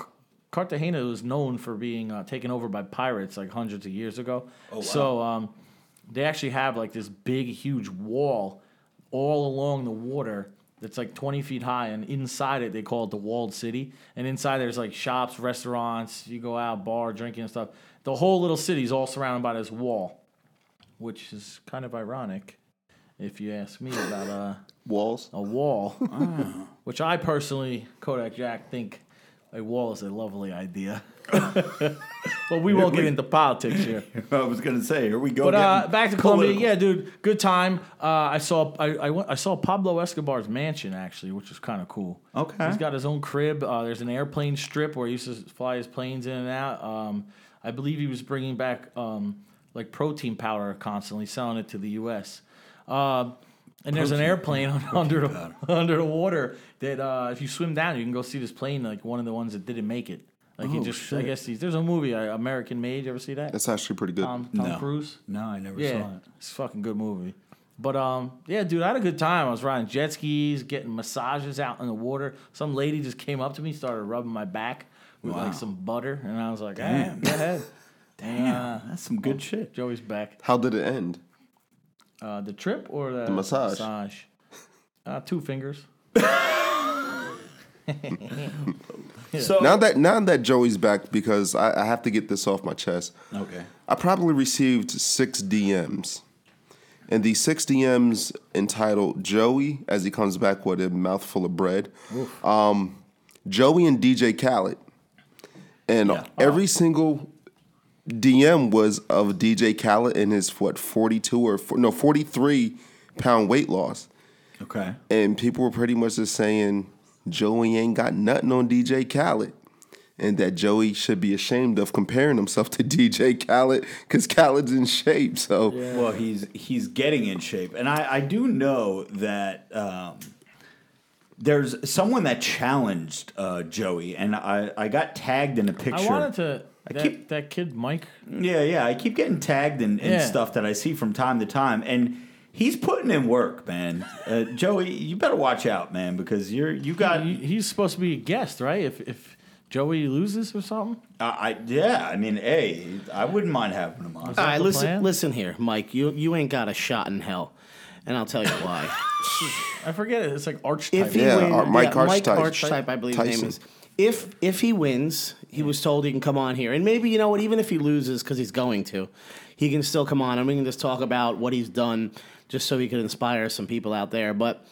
Cartagena was known for being uh, taken over by pirates like hundreds of years ago. Oh, wow. So um, they actually have like this big, huge wall all along the water that's like 20 feet high, and inside it they call it the walled city. And inside there's like shops, restaurants. You go out, bar, drinking and stuff. The whole little city is all surrounded by this wall, which is kind of ironic, if you ask me about uh Walls. a wall, which I personally, Kodak Jack, think a wall is a lovely idea. but we won't get into politics here. I was gonna say, here we go. But uh, back to Colombia, political. yeah, dude, good time. Uh, I saw I, I, went, I saw Pablo Escobar's mansion actually, which was kind of cool. Okay. he's got his own crib. Uh, there's an airplane strip where he used to fly his planes in and out. Um, I believe he was bringing back um, like protein powder constantly, selling it to the U.S. Uh, and there's an airplane under the, under the water that uh, if you swim down, you can go see this plane, like one of the ones that didn't make it. Like he Oh, just, I shit. guess he's, there's a movie, uh, American Made. You ever see that? That's actually pretty good. Tom, Tom No. Cruise. No, I never Yeah, saw it. it's a fucking good movie. But um, yeah, dude, I had a good time. I was riding jet skis, getting massages out in the water. Some lady just came up to me, started rubbing my back with Wow. like some butter, and I was like, Damn. "Damn, go ahead." Damn, that's some good shit. Joey's back. How did it end? Uh, the trip or the, massage. Massage. Uh, two fingers. So Now that now that Joey's back, because I, I have to get this off my chest. okay. I probably received six DMs. And these six DMs entitled Joey as he comes back with a mouthful of bread. Um, Joey and DJ Khaled. And Yeah. every single DM was of DJ Khaled and his what 42 or four- no 43 pound weight loss. Okay. And people were pretty much just saying Joey ain't got nothing on DJ Khaled. And that Joey should be ashamed of comparing himself to DJ Khaled because Khaled's in shape. So Well, he's he's getting in shape, and I, I do know that um, there's someone that challenged uh, Joey, and I, I got tagged in a picture. I wanted to. I that, keep- that kid Mike. Yeah, yeah. I keep getting tagged in, in Yeah. stuff that I see from time to time, and he's putting in work, man. Uh, Joey, you better watch out, man, because you're you got. He- he's supposed to be a guest, right? If if Joey loses or something. I, I yeah. I mean, hey, I wouldn't mind having him on. All right, listen, plan? listen here, Mike. You you ain't got a shot in hell, and I'll tell you why. I forget it. It's like archetype. if he Yeah, wins, Ar- Mike Mike Archetype. Archetype, I believe his name is. If if he wins, he was told he can come on here, and maybe you know what? Even if he loses, because he's going to, he can still come on, and we can just talk about what he's done, just so he could inspire some people out there. But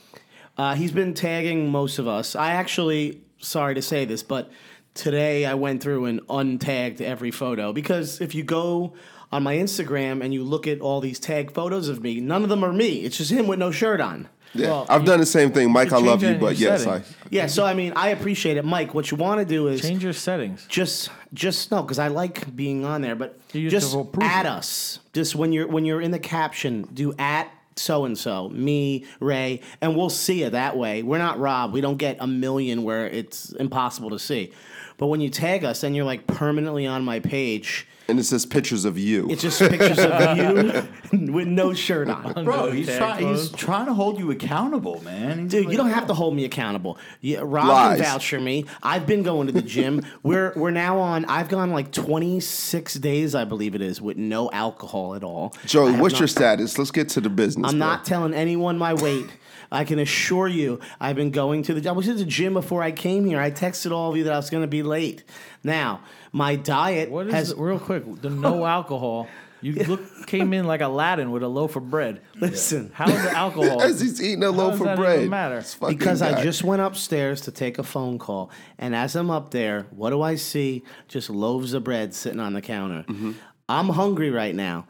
uh, he's been tagging most of us. I actually, sorry to say this, but today I went through and untagged every photo because if you go on my Instagram and you look at all these tag photos of me, none of them are me. It's just him with no shirt on. Yeah, Well, I've you- done the same thing. Mike, I love you, but your yes, I. Yeah, so I mean, I appreciate it, Mike. What you want to do is Change your settings. just, just no, because I like being on there. But You just have to approve add us. Just when you're when you're in the caption, do at so and so, me, Ray, and we'll see it that way. We're not Rob. We don't get a million where it's impossible to see. But when you tag us, then you're like permanently on my page. And it says pictures of you. It's just pictures of you with no shirt on. Bro, Under he's tag trying. He's trying to hold you accountable, man. He's Dude, like, you don't have oh. to hold me accountable. Yeah, Rob Lies. can vouch for me. I've been going to the gym. we're we're now on. I've gone like 26 days, I believe it is, with no alcohol at all. Joey, what's not- your status? Let's get to the business. I'm bro. not telling anyone my weight. I can assure you, I've been going to the. I was at the gym before I came here. I texted all of you that I was going to be late. Now, my diet What is has. it, real quick? The no alcohol. You look came in like Aladdin with a loaf of bread. Listen, How's the alcohol? As he's eating a How loaf of that bread. even matter? This fucking because I just went upstairs to take a phone call, and as I'm up there, what do I see? Just loaves of bread sitting on the counter. Mm-hmm. I'm hungry right now.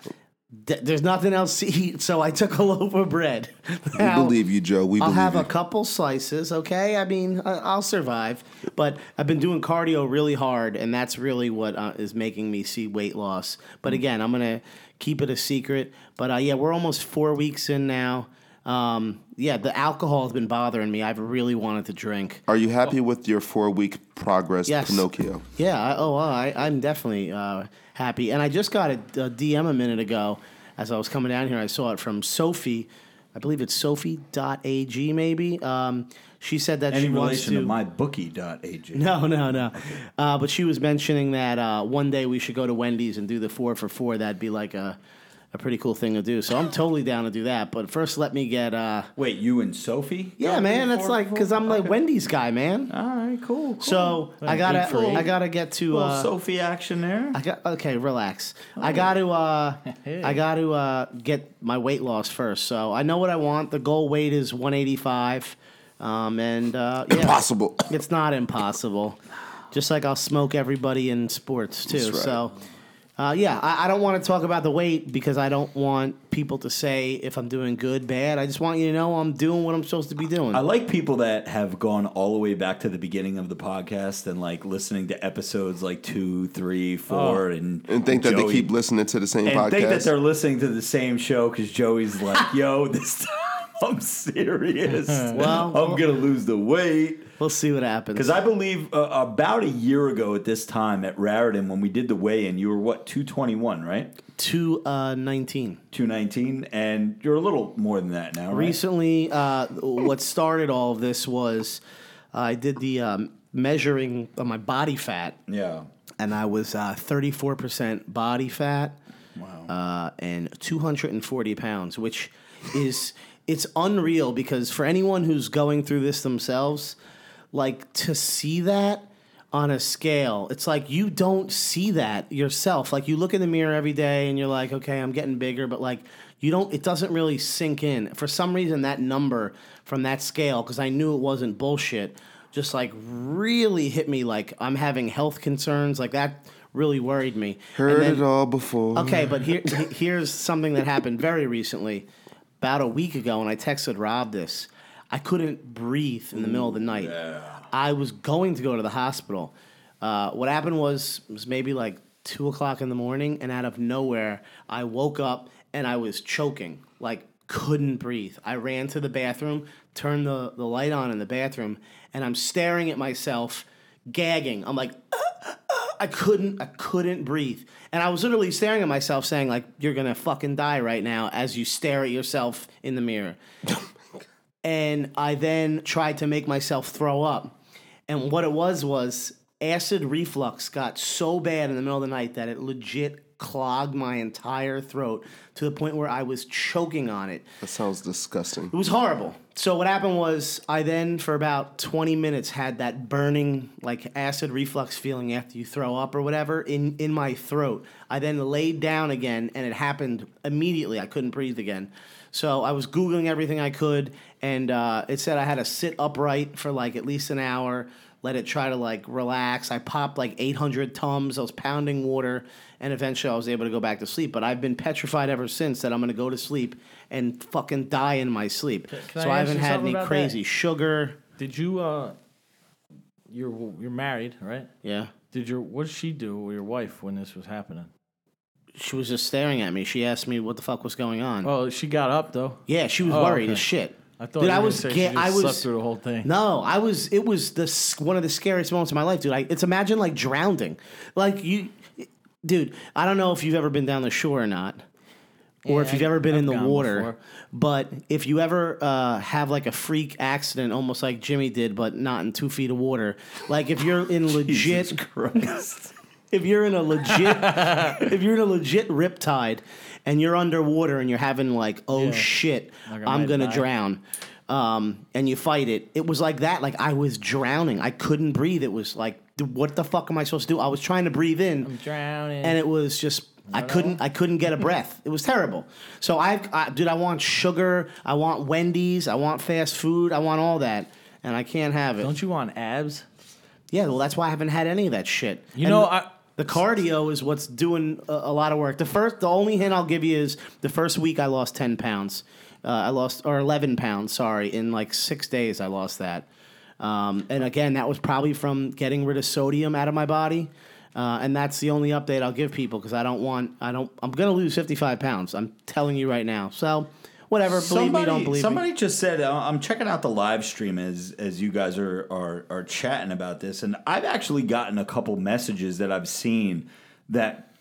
Th- There's nothing else to eat, so I took a loaf of bread. We believe you, Joe. We I'll have you. a couple slices, okay? I mean, I'll survive. But I've been doing cardio really hard, and that's really what uh, is making me see weight loss. But again, I'm gonna keep it a secret. But uh, yeah, we're almost four weeks in now. Um, yeah, the alcohol has been bothering me. I've really wanted to drink. Are you happy with your four week progress, Yes. Pinocchio? Yeah. I, oh, I, I'm definitely uh, happy. And I just got a, a DM a minute ago as I was coming down here. I saw it from Sophie. I believe it's Sophie.ag, maybe. Um, she said that Any she wants relation to. to mybookie.ag? no, no, no. Uh, but she was mentioning that uh, one day we should go to Wendy's and do the four for four. That'd be like a, a pretty cool thing to do. So I'm totally down to do that. But first, let me get. Uh, Wait, you and Sophie? yeah, man. to That's like because? I'm like Okay. Wendy's guy, man. All right, cool. cool. So I gotta. I gotta get to. Uh, Sophie action there. I got okay. Relax. I got to. Uh, I got to uh, get my weight loss first. So I know what I want. The goal weight is 185, um, and uh, yeah, Impossible. It's not impossible. Just like I'll smoke everybody in sports too. That's right. So. Uh, yeah, I, I don't want to talk about the weight because I don't want people to say if I'm doing good, bad. I just want you to know I'm doing what I'm supposed to be doing. I like people that have gone all the way back to the beginning of the podcast and like listening to episodes like two, three, four, and And think that Joey- they keep listening to the same and podcast. think that they're listening to the same show because Joey's like, "Yo, this time I'm serious. Well- I'm gonna lose the weight." we'll see what happens. Because I believe uh, about a year ago at this time at Raritan when we did the weigh-in, you were what 221, right? Two uh, nineteen. 219, and you're a little more than that now, right? Recently, uh, what started all of this was uh, I did the um, measuring of my body fat, Yeah. and I was uh, 34% body fat Wow. uh, and 240 pounds, which is it's unreal because for anyone who's going through this themselves, like to see that on a scale, it's like you don't see that yourself. Like you look in the mirror every day and you're like, okay, I'm getting bigger, but like you don't, it doesn't really sink in. For some reason, that number from that scale, because I knew it wasn't bullshit, just like really hit me like I'm having health concerns. Like that really worried me. Heard then- it all before. Okay, but here, here's something that happened very recently, about a week ago, and I texted Rob this. I couldn't breathe in the middle of the night. I was going to go to the hospital. Uh, what happened was was maybe like two o'clock in the morning, and out of nowhere, I woke up and I was choking, like couldn't breathe. I ran to the bathroom, turned the, the light on in the bathroom, and I'm staring at myself, gagging. I'm like, uh, uh, uh, I couldn't I couldn't breathe. And I was literally staring at myself saying like you're to fucking die right now as you stare at yourself in the mirror. Oh and I then tried to make myself throw up. And what it was was acid reflux got so bad in the middle of the night that it legit clogged my entire throat to the point where I was choking on it. That sounds disgusting. It was horrible. So what happened was I then for about 20 minutes had that burning like acid reflux feeling after you throw up or whatever in in my throat. I then laid down again and it happened immediately. I couldn't breathe again. So I was googling everything I could and uh, it said I had to sit upright for like at least an hour, let it try to like relax. I popped like 800 Tums. I was pounding water and eventually I was able to go back to sleep. But I've been petrified ever since that I'm going to go to sleep and fucking die in my sleep. can so I I haven't had any crazy that? sugar. Did you? uh You're you're married, right? Yeah. Did your what did she do with your wife when this was happening? She was just staring at me. She asked me what the fuck was going on. Oh, she got up though. yeah, she was Oh, worried okay. as shit. I thought Dude, I was ga- I was- slept through the whole thing. No, I was. It was the one of the scariest moments of my life, dude. I, it's imagine like drowning, like you, dude. I don't know if you've ever been down the shore or not, or if you've ever been I've in the water. before. But if you ever uh, have like a freak accident, almost like Jimmy did, but not in two feet of water, like if you're in legit, Christ. if you're in a legit, if you're in a legit riptide, and you're underwater and you're having like, oh Yeah. shit, Like I I'm might gonna die. drown, um, and you fight it. It was like that. Like I was drowning. I couldn't breathe. It was like, what the fuck am I supposed to do? I was trying to breathe in, I'm drowning. and it was just. I couldn't. I couldn't get a breath. It was terrible. So I've, I, dude. I want sugar. I want Wendy's. I want fast food. I want all that, and I can't have it. Don't you want abs? Yeah, well, that's why I haven't had any of that shit. You And know, I- the cardio is what's doing a, a lot of work. The first, the only hint I'll give you is the first week I lost ten pounds. Uh, I lost or eleven pounds. Sorry, in like six days I lost that. Um, and again, that was probably from getting rid of sodium out of my body. Uh, and that's the only update I'll give people because I don't want. I don't. I'm gonna lose 55 pounds. I'm telling you right now. So, whatever. Believe me, don't believe somebody me. just said uh, I'm checking out the live stream as as you guys are, are are chatting about this, and I've actually gotten a couple messages that I've seen that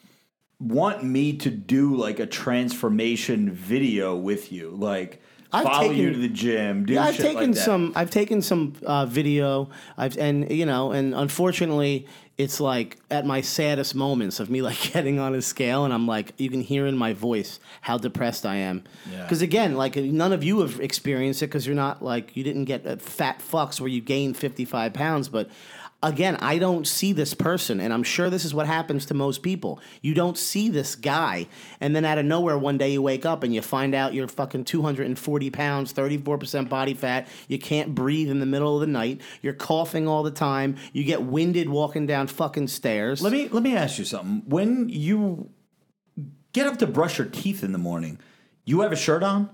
want me to do like a transformation video with you, like I've follow you taken- to the gym, do Yeah, I've shit taken like that. some. I've taken some uh, video. I've and you know, and unfortunately, it's like at my saddest moments of me like getting on a scale, and I'm like, you can hear in my voice how depressed I am. Yeah. Because again, like none of you have experienced it because you're not like you didn't get uh, fat fucks where you gain 55 pounds, but. Again, I don't see this person, and I'm sure this is what happens to most people. You don't see this guy, and then out of nowhere, one day you wake up and you find out you're fucking 240 pounds, 34% body fat. You can't breathe in the middle of the night. You're coughing all the time. You get winded walking down fucking stairs. Let me let me ask you something. When you get up to brush your teeth in the morning, you have a shirt on?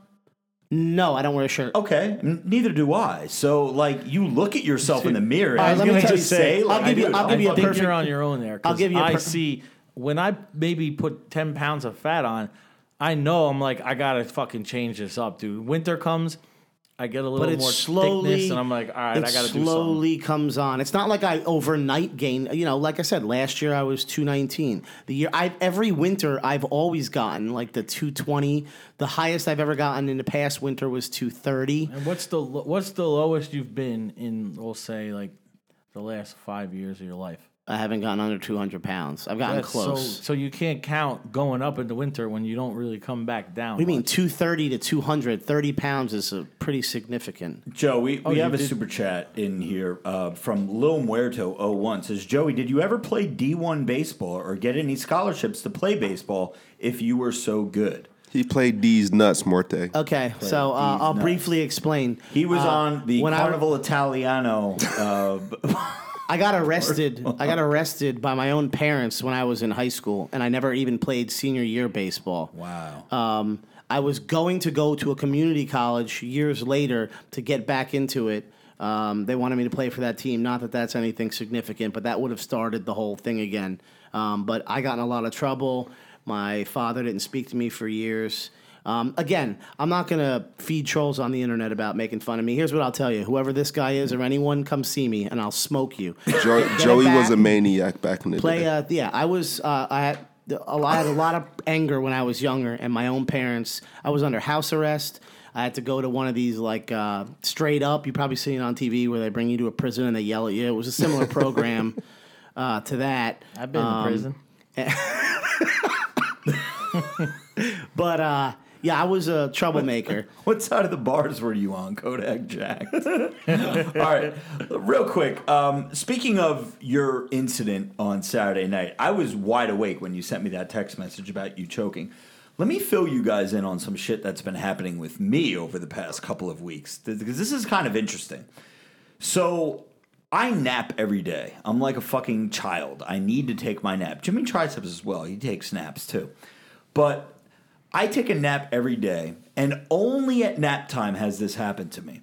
No, I don't wear a shirt. Okay, n- neither do I. So like you look at yourself in the mirror. All right, and let you me tell just you- say, I'll give you- dude, I'll give you a I think perfect- you're on your own there. I'll give you a I per- see when I maybe put ten pounds of fat on. I know I'm like I gotta fucking change this up, dude. Winter comes, I get a little more slowly thickness, and I'm like, all right, I gotta do something. It slowly comes on. It's not like I overnight gain. You know, like I said, last year I was two nineteen. The year I every winter I've always gotten like the two twenty. The highest I've ever gotten in the past winter was two thirty. And what's the what's the lowest you've been in? We'll say like the last five years of your life. I haven't gotten under 200 pounds. I've gotten That's close. so you can't count going up in the winter when you don't really come back down. what do you mean 230 to 200? 30 pounds is a pretty significant. Joe, we, we you have a did- super chat in here uh, from Lil Muerto 01 says, Joey, did you ever play D1 baseball or get any scholarships to play baseball if you were so good? He played D's nuts, Morte. Okay, so uh, I'll nuts. briefly explain. He was Uh, on the when I- Carnival Italiano. Uh, I got arrested. I got arrested by my own parents when I was in high school, and I never even played senior year baseball. wow. Um, I was going to go to a community college years later to get back into it. Um, they wanted me to play for that team. Not that that's anything significant, but that would have started the whole thing again. Um, but I got in a lot of trouble. My father didn't speak to me for years. Um, again, I'm not going to feed trolls on the internet about making fun of me. Here's what I'll tell you whoever this guy is or anyone, come see me and I'll smoke you. Jo- Get it Joey was a maniac back in the Play, day. uh, yeah, I was. Uh, I had a lot, I had a lot of anger when I was younger, and my own parents. I was under house arrest. I had to go to one of these like uh, straight up. You probably seen it on TV where they bring you to a prison and they yell at you. It was a similar program uh, to that. I've been Um, in prison. But uh, yeah, I was a troublemaker. What side of the bars were you on, Kodak Jack? All right, real quick. Um, speaking of your incident on Saturday night, I was wide awake when you sent me that text message about you choking. Let me fill you guys in on some shit that's been happening with me over the past couple of weeks because this is kind of interesting. So I nap every day. I'm like a fucking child. I need to take my nap. Jimmy Triceps as well. He takes naps too. But I take a nap every day, and only at nap time has this happened to me.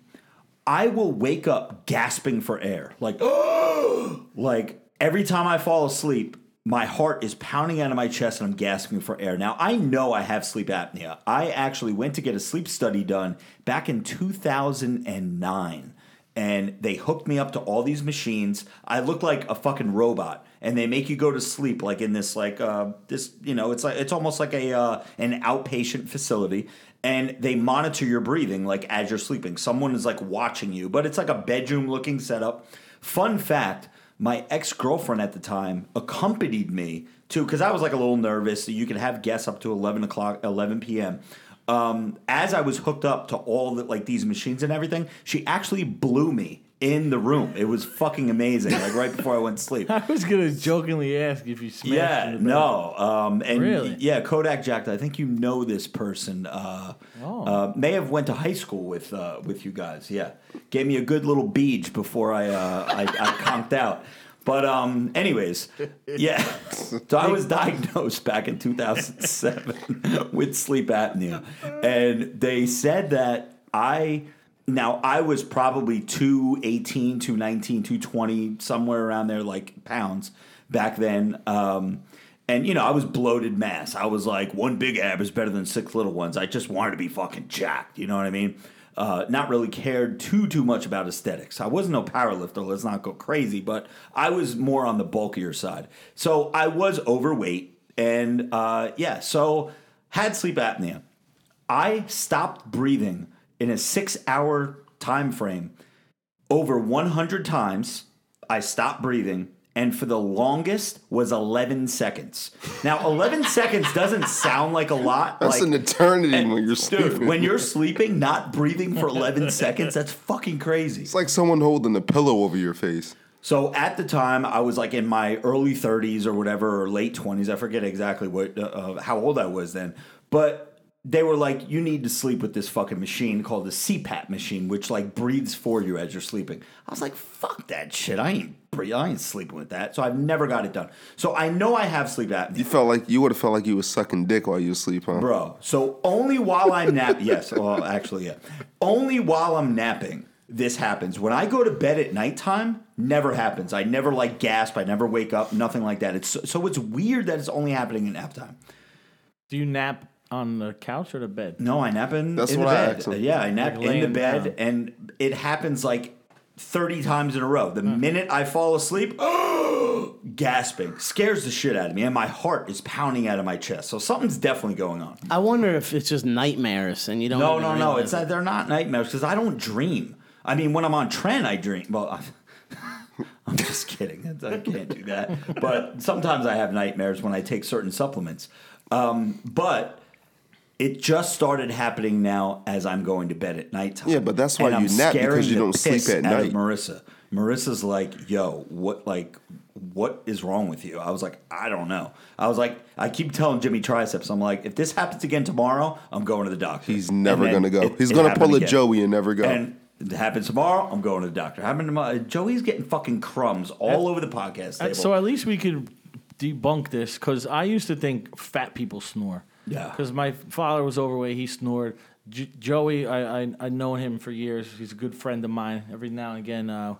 I will wake up gasping for air. Like, like every time I fall asleep, my heart is pounding out of my chest and I'm gasping for air. Now, I know I have sleep apnea. I actually went to get a sleep study done back in 2009 and they hooked me up to all these machines. I look like a fucking robot, and they make you go to sleep like in this like uh this you know it's like it's almost like a uh, an outpatient facility, and they monitor your breathing like as you're sleeping. Someone is like watching you, but it's like a bedroom looking setup. Fun fact: my ex girlfriend at the time accompanied me to because I was like a little nervous. You could have guests up to eleven o'clock, eleven p.m um, as I was hooked up to all the like these machines and everything, she actually blew me in the room. It was fucking amazing. Like right before I went to sleep. I was gonna jokingly ask if you smashed. Yeah, the no, um, and Really? yeah, Kodak Jack. I think you know this person. Uh, Oh. uh, may have went to high school with uh, with you guys. Yeah, gave me a good little beach before I uh, I, I conked out. But um, anyways, yeah. So I was diagnosed back in 2007 with sleep apnea, and they said that I now I was probably 218, 219, 220, somewhere around there, like pounds back then. Um, and you know, I was bloated mass. I was like, one big ab is better than six little ones. I just wanted to be fucking jacked. You know what I mean? Uh, not really cared too too much about aesthetics. I wasn't no power lifter. Let's not go crazy, but I was more on the bulkier side. So I was overweight, and uh, yeah, so had sleep apnea. I stopped breathing in a six hour time frame over 100 times. I stopped breathing, and for the longest was 11 seconds. Now, 11 seconds doesn't sound like a lot. That's like, an eternity and- when you're sleeping dude, when you're sleeping, not breathing for 11 seconds, that's fucking crazy. it's like someone holding a pillow over your face. So at the time, I was like in my early 30s or whatever, or late 20s. I forget exactly what uh, uh, how old I was then, but they were like, "You need to sleep with this fucking machine called the CPAP machine, which like breathes for you as you're sleeping." I was like, "Fuck that shit! I ain't breathe, I ain't sleeping with that." So I've never got it done. So I know I have sleep apnea. You felt like you would have felt like you was sucking dick while you was asleep, huh? Bro, so only while I'm nap yes, well actually yeah. Only while I'm napping this happens. When I go to bed at nighttime, never happens. I never like gasp, I never wake up, nothing like that. It's so, so it's weird that it's only happening in nap time. Do you nap on the couch or the bed? No, I nap in, That's in what the I bed. asked him. Yeah, I nap Like in the laying bed down. and it happens like 30 times in a row. The minute I fall asleep, gasping scares the shit out of me and my heart is pounding out of my chest. So something's definitely going on. I wonder if it's just nightmares and you don't. No, even no, no. realize It's it. not, they're not nightmares because I don't dream. I mean, when I'm on Tren, I dream. Well, I'm just kidding. I can't do that. But sometimes I have nightmares when I take certain supplements. Um, but it just started happening now as I'm going to bed at nighttime. Yeah, but that's why And you I'm nap, because you don't sleep at night. Marissa. Marissa's like, "Yo, what like what is wrong with you?" I was like, "I don't know." I was like, I keep telling Jimmy triceps, I'm like, if this happens again tomorrow, I'm going to the doctor. He's never gonna go. it- He's it gonna pull a again. Joey and never go. And it happens tomorrow, I'm going to the doctor. Happened tomorrow. Joey's getting fucking crumbs all over the podcast table. So at least we could debunk this because I used to think fat people snore. Yeah. Because my father was overweight, he snored. J- Joey, I, I I know him for years. He's a good friend of mine. Every now and again, uh,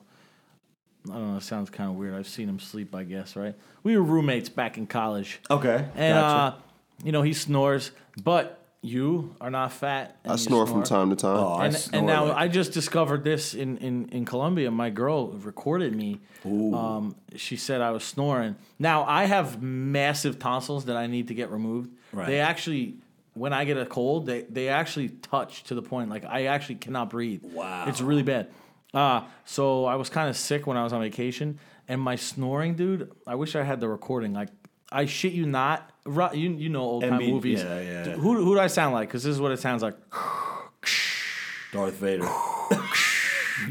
I don't know. It sounds kind of weird. I've seen him sleep. I guess right. We were roommates back in college. okay, And gotcha. uh, you know he snores, but you are not fat. I you snore from time to time. Oh, I and, snore and now like- I just discovered this in, in, in Colombia. My girl recorded me. Um, she said I was snoring. Now I have massive tonsils that I need to get removed. Right. They actually, when I get a cold, they, they actually touch to the point like I actually cannot breathe. Wow. it's really bad. Uh, so I was kind of sick when I was on vacation, and my snoring, dude. I wish I had the recording. Like I shit you not. You you know old time movies. yeah, yeah. Who who do I sound like? Because this is what it sounds like. Darth Vader.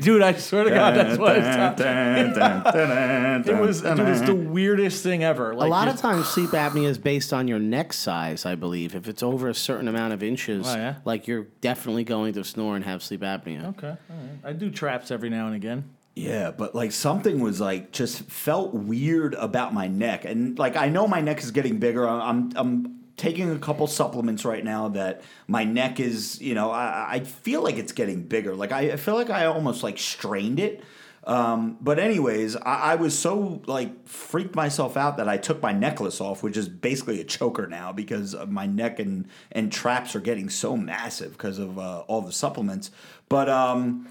Dude, I swear to God, that's what it sounds. it It was, dude, it's the weirdest thing ever. Like a lot of times, sleep apnea is based on your neck size, I believe. If it's over a certain amount of inches, Oh, yeah? like you're definitely going to snore and have sleep apnea. Okay, all right. I do traps every now and again. Yeah, but like something was like just felt weird about my neck, and like I know my neck is getting bigger. I'm I'm taking a couple supplements right now that my neck is you know I, I feel like it's getting bigger. Like I, feel like I almost like strained it. Um, but anyways, I, I was so like freaked myself out that I took my necklace off, which is basically a choker now because my neck and and traps are getting so massive because of uh, all the supplements. But um,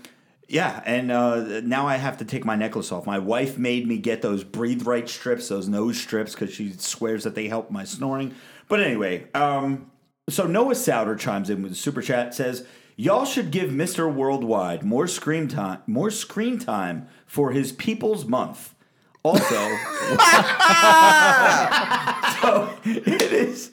yeah, and uh, now I have to take my necklace off. My wife made me get those breathe right strips, those nose strips, because she swears that they help my snoring. But anyway, um, so Noah Souter chimes in with a super chat says, "Y'all should give Mister Worldwide more screen time, more screen time for his People's Month." Also, so it is.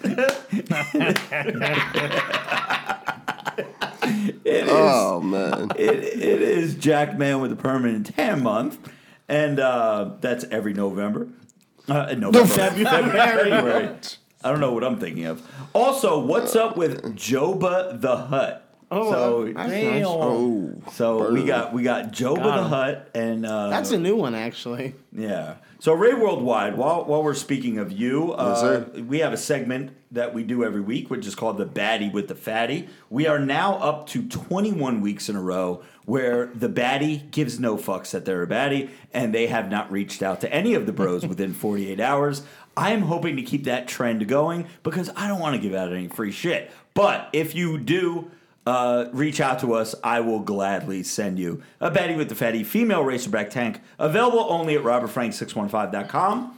oh man, it, it is Jack Man with a permanent tan month, and uh, that's every November. Uh, November, February. I don't know what I'm thinking of. Also, what's up with Joba the Hut? Oh, so, Damn. oh, so we got we got Joba Got the. Hut, and uh, That's a new one, actually. yeah. So Ray Worldwide, while while we're speaking of you, uh, sir. we have a segment that we do every week, which is called the Baddie with the Fatty. We are now up to 21 weeks in a row where the baddie gives no fucks that they're a baddie, and they have not reached out to any of the bros within 48 hours. I am hoping to keep that trend going because I don't want to give out any free shit. But if you do uh, reach out to us, I will gladly send you a Baddie with the Fatty female racerback tank, available only at robertfrank615.com.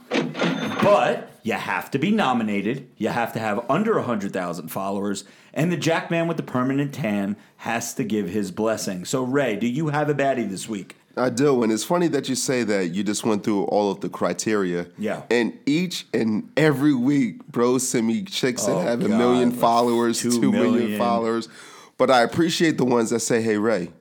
But you have to be nominated, you have to have under 100,000 followers, and the Jackman with the permanent tan has to give his blessing. So, Ray, do you have a baddie this week? I do, and it's funny that you say that. You just went through all of the criteria. Yeah. And each and every week, bros send me chicks Oh, that have a million followers, Two two million million. followers. But I appreciate the ones that say, "Hey, Ray,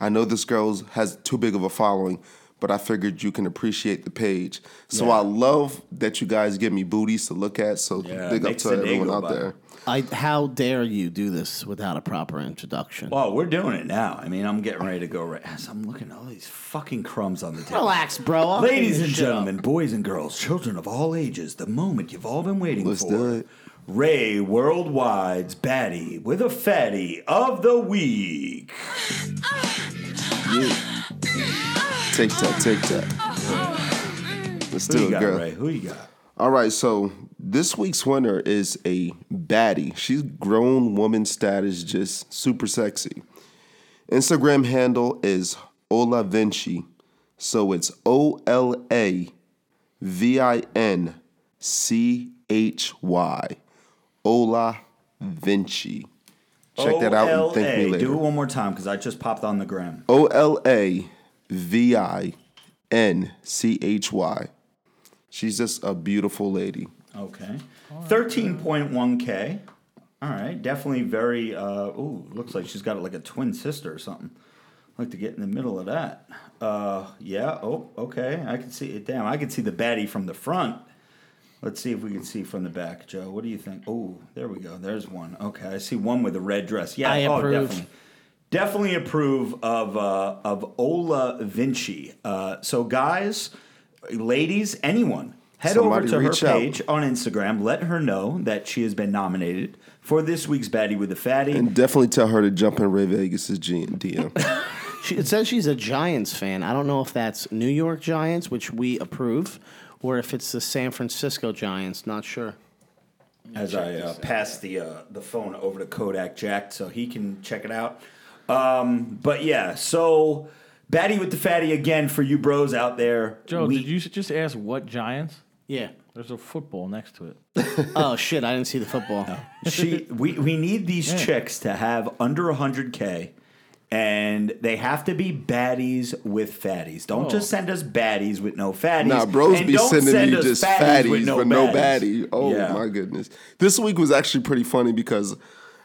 I know this girl has too big of a following." But I figured you can appreciate the page. So Yeah. I love that you guys give me booties to look at. So Yeah, big up to everyone out by. there. I, how dare you do this without a proper introduction? Well, we're doing it now. I mean, I'm getting ready to go right. As I'm looking at all these fucking crumbs on the table. Relax, bro. I'll Ladies and this shit up. gentlemen, boys and girls, children of all ages, the moment you've all been waiting Let's for. do it. Ray Worldwide's baddie with a fatty of the week. Take that, take that. Let's Who do you it, got, girl. Ray? Who you got? All right, so this week's winner is a baddie. She's grown woman status, just super sexy. Instagram handle is Ola Vinci. So it's O L A V I N C H Y. Ola Vinci. Check that out and thank me later. Do it one more time because I just popped on the gram. O L A V I N C H Y. She's just a beautiful lady. Okay. 13.1K. All right. Definitely very, uh, ooh, looks like she's got like a twin sister or something. I'd like to get in the middle of that. Uh, yeah. Oh, okay. I can see it. Damn, I can see the baddie from the front. Let's see if we can see from the back, Joe. What do you think? Oh, there we go. There's one. Okay, I see one with a red dress. Yeah, I oh, approve. definitely. Definitely approve of uh, of Ola Vinci. Uh, so, guys, ladies, anyone, head Somebody over to her reach out. page on Instagram. Let her know that she has been nominated for this week's Baddie with the Fatty. And definitely tell her to jump in Ray Vegas' G- DM. She, it says she's a Giants fan. I don't know if that's New York Giants, which we approve, or if it's the San Francisco Giants. Not sure. as I uh, pass the uh, the phone over to Kodak Jack so he can check it out. Um, but yeah, so Baddie with the Fatty again for you bros out there. Joe, We- did you just ask what Giants? Yeah. There's a football next to it. Oh shit! I didn't see the football. she we, we need these chicks to have under 100k and they have to be baddies with fatties. Don't just send us baddies with no fatties. Nah, bros and be don't sending send me us just fatties, with but no baddies. baddie. Oh Yeah. my goodness. This week was actually pretty funny because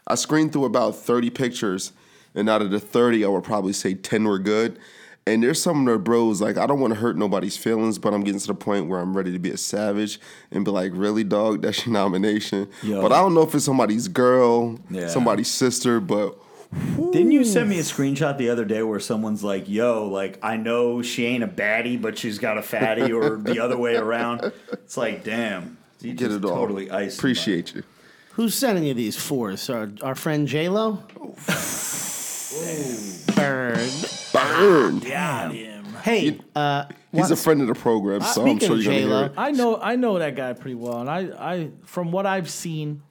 I screened through about 30 pictures, and out of the 30, I would probably say 10 were good. And there's some of the bros, like, I don't want to hurt nobody's feelings, but I'm getting to the point where I'm ready to be a savage and be like, really, dog? That's your nomination. Yo. But I don't know if it's somebody's girl, Yeah. somebody's sister, but Didn't you send me a screenshot the other day where someone's like, "Yo, like I know she ain't a baddie, but she's got a fatty," or the other way around? It's like, damn, you get just it all. totally ice. Appreciate you. Who's sending you these fours? Our, our friend J Lo. Bird. Burn. Damn hey, uh, He's a friend of the program, so I'm speaking sure of you're going to hear J-Lo, it. I know I know that guy pretty well, and I, I from what I've seen,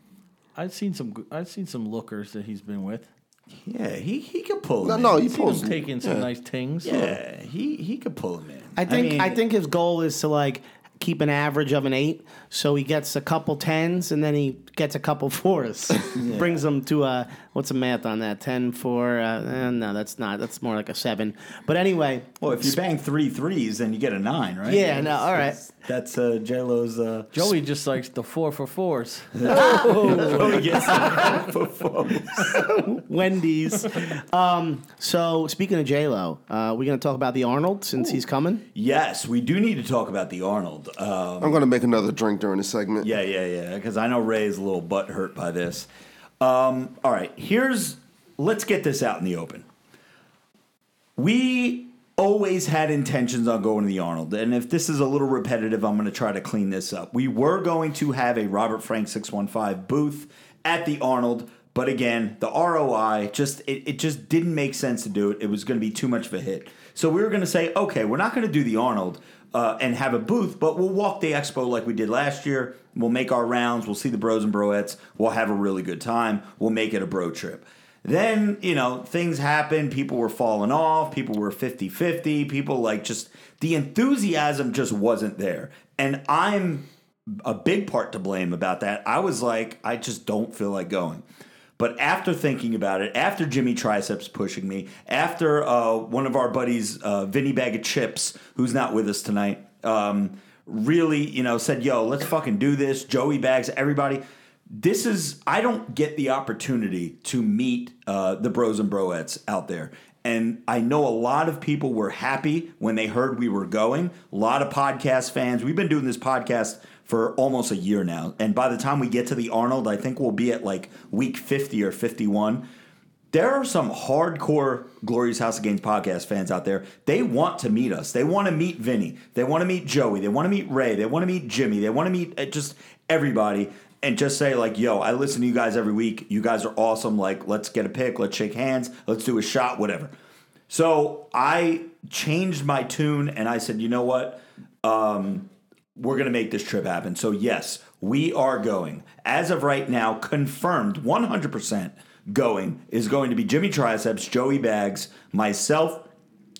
I've seen some g- I've seen some lookers that he's been with. Yeah, he he could pull. No, him no, in. he Seen him pulls. taking some yeah. nice tings. Yeah, he he could pull him in. I think I, mean, think his goal is to like keep an average of an eight, so he gets a couple tens and then he gets a couple fours. Brings them to a what's the math on that? Ten four? Uh, eh, no, that's not. That's more like a seven. But anyway, Well, if you bang three threes, then you get a nine, right? Yeah, no, all right. That's uh, J Lo's. Uh, Joey just likes the four for fours. Oh, Joey gets Wendy's. um, so speaking of J Lo, uh, we're gonna talk about the Arnold since he's coming. yes, we do need to talk about the Arnold. Um, I'm going to make another drink during the segment. Yeah, yeah, yeah. Because I know Ray is a little butt hurt by this. Um, all right, here's let's get this out in the open. We always had intentions on going to the Arnold, and if this is a little repetitive, I'm going to try to clean this up. We were going to have a Robert Frank 615 booth at the Arnold, but again, the ROI just it, it just didn't make sense to do it. It was going to be too much of a hit. So we were going to say, okay, we're not going to do the Arnold uh, and have a booth, but we'll walk the expo like we did last year. We'll make our rounds. We'll see the bros and broettes. We'll have a really good time. We'll make it a bro trip. Then, you know, things happened. People were falling off. People were 50 50. People like just the enthusiasm just wasn't there. And I'm a big part to blame about that. I was like, I just don't feel like going. But after thinking about it, after Jimmy Triceps pushing me, after uh, one of our buddies, uh, Vinny Bag of Chips, who's not with us tonight, um, really, you know, said, "Yo, let's fucking do this." Joey Bags, everybody. This is I don't get the opportunity to meet uh, the bros and broettes out there. And I know a lot of people were happy when they heard we were going. A lot of podcast fans. We've been doing this podcast for almost a year now. And by the time we get to the Arnold, I think we'll be at like week 50 or 51. There are some hardcore Glorious House of Games podcast fans out there. They want to meet us. They want to meet Vinny. They want to meet Joey. They want to meet Ray. They want to meet Jimmy. They want to meet uh, just everybody and just say like, "Yo, I listen to you guys every week. You guys are awesome. Like, let's get a pic. Let's shake hands. Let's do a shot. Whatever." So I changed my tune and I said, "You know what? Um, we're going to make this trip happen. So, yes, we are going. As of right now, confirmed 100% going is going to be Jimmy Triceps, Joey Bags, myself,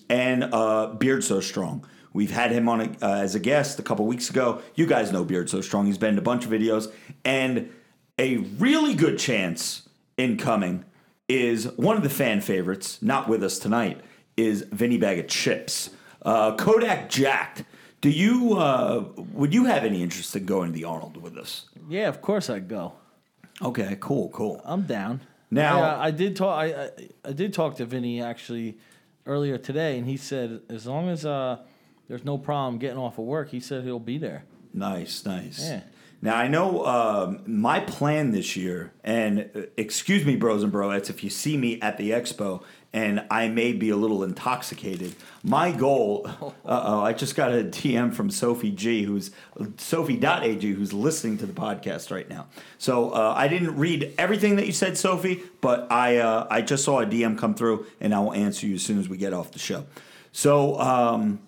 and uh, Beard So Strong. We've had him on a, uh, as a guest a couple weeks ago. You guys know Beard So Strong. He's been in a bunch of videos. And a really good chance in coming is one of the fan favorites, not with us tonight, is Vinny Bag of Chips. Uh, Kodak Jacked. Do you uh, would you have any interest in going to the Arnold with us? Yeah, of course I'd go. Okay, cool, cool. I'm down. Now- Yeah, I did talk. I, I I did talk to Vinny actually earlier today, and he said as long as uh there's no problem getting off of work, he said he'll be there. Nice, nice. Yeah. Now I know um, my plan this year, and uh, excuse me, bros and broettes, if you see me at the expo and I may be a little intoxicated. My goal, uh oh, I just got a DM from Sophie G, who's Sophie.ag, who's listening to the podcast right now. So uh, I didn't read everything that you said, Sophie, but I uh, I just saw a DM come through, and I will answer you as soon as we get off the show. So. Um,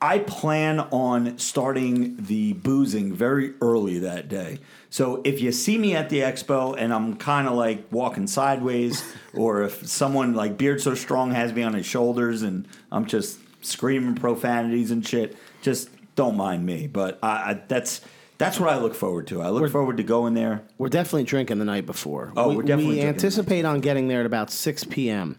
I plan on starting the boozing very early that day. So if you see me at the expo and I'm kind of like walking sideways, or if someone like Beard So Strong has me on his shoulders and I'm just screaming profanities and shit, just don't mind me. But I, I that's that's what I look forward to. I look forward to going there. We're definitely drinking the night before. Oh, we, we're definitely We anticipate on getting there at about 6 p.m.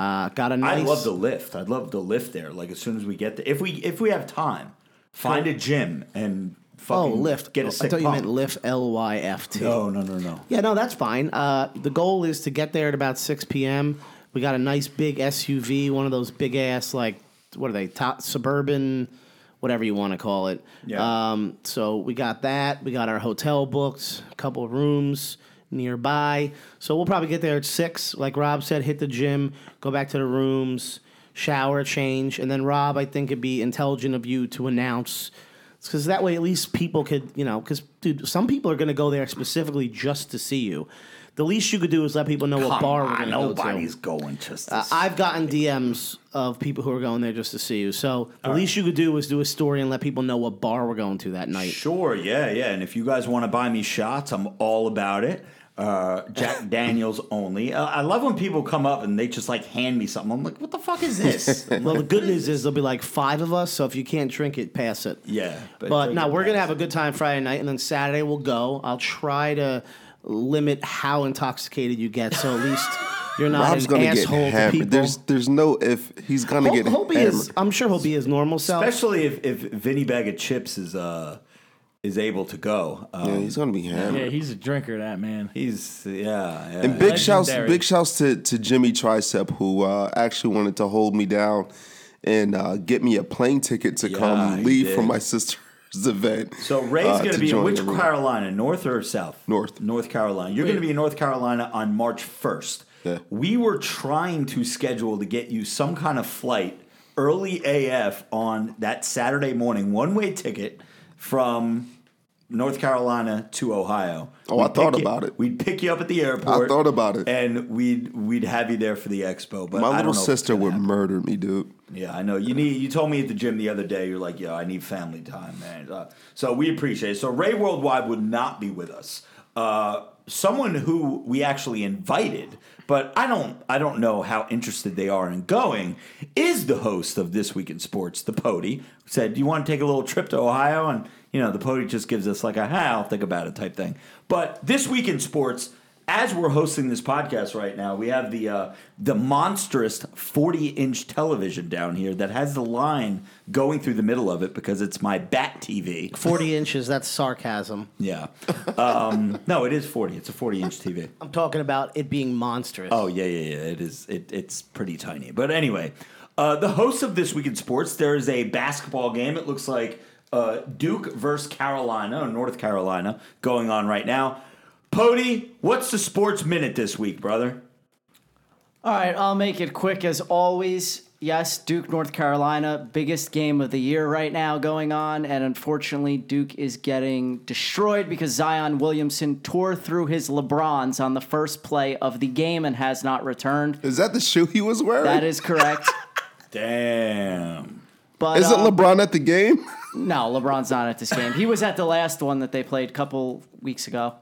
Uh, got a nice. I love the lift. I'd love the lift there. Like as soon as we get there, if we if we have time, find a gym and Oh, fucking lift. Get a sick I thought you pump. meant lift. L Y F T. No, no, no, no. Yeah, no, that's fine. Uh, the goal is to get there at about 6 p.m. We got a nice big SUV, one of those big ass, like, what are they, top suburban, whatever you want to call it. Yeah. Um, so we got that. We got our hotel booked, a couple of rooms nearby. So we'll probably get there at 6. Like Rob said, hit the gym, go back to the rooms, shower, change. And then, Rob, I think it'd be intelligent of you to announce because that way at least people could you know because dude some people are going to go there specifically just to see you the least you could do is let people know what Come bar we're going to go nobody's going just. To uh, i've gotten dms of people who are going there just to see you so the least you could do is do a story and let people know what bar we're going to that night Sure, yeah, yeah. And if you guys want to buy me shots, I'm all about it. Uh, Jack Daniels only. Uh, I love when people come up and they just like hand me something. I'm like, what the fuck is this? well the good news is there'll be like five of us so if you can't drink it pass it yeah, But no, we're gonna have a good time Friday night, and then Saturday we'll go. I'll try to limit how intoxicated you get, so at least you're not Rob's an gonna asshole to hammered. people. There's there's no if he's gonna He'll, get he'll be hammered. his, I'm sure he'll be his normal self. especially if if Vinny Bag of Chips is uh is able to go. Um, yeah, he's gonna be hammered. Yeah, he's a drinker, that man. He's yeah, yeah. And big shouts, big shouts to, to Jimmy Tricep who uh, actually wanted to hold me down and uh, get me a plane ticket to Yeah, come he leave did. for my sister's event. So Ray's uh, going to to be in join which. Carolina, North or South? North. North Carolina. You're going to be in North Carolina on March 1st. Yeah. We were trying to schedule to get you some kind of flight early AF on that Saturday morning, one way ticket from North Carolina to Ohio. Oh, I We'd thought pick you- about it. We'd pick you up at the airport. I thought about it. and we'd we'd have you there for the expo. But My I little sister would happen. murder me, dude. Yeah, I know. You need. You told me at the gym the other day. You're like, yeah, I need family time, man. Uh, so we appreciate it. So Ray Worldwide would not be with us. Uh, someone who we actually invited, but I don't. I don't know how interested they are in going. Is the host of this week in sports, the Pody, said, "Do you want to take a little trip to Ohio?" And you know, the Pody just gives us like a, "Hi, I'll think about it" type thing. But this week in sports as we're hosting this podcast right now, we have the uh, the monstrous 40 inch television down here that has the line going through the middle of it because it's my bat TV. 40 inches, that's sarcasm. Yeah. Um, no, it is 40. It's a 40 inch TV. I'm talking about it being monstrous. Oh yeah, yeah, yeah. It is. It, it's pretty tiny. But anyway, uh, the host of this week in sports. There is a basketball game. It looks like uh, Duke versus Carolina, or North Carolina, going on right now. Pody, what's the sports minute this week, brother? All right, I'll make it quick as always. Yes, Duke, North Carolina, biggest game of the year right now going on, and unfortunately, Duke is getting destroyed because Zion Williamson tore through his LeBrons on the first play of the game and has not returned. Is that the shoe he was wearing? That is correct. Damn. But Isn't uh, LeBron at the game? No, LeBron's not at this game. He was at the last one that they played a couple weeks ago.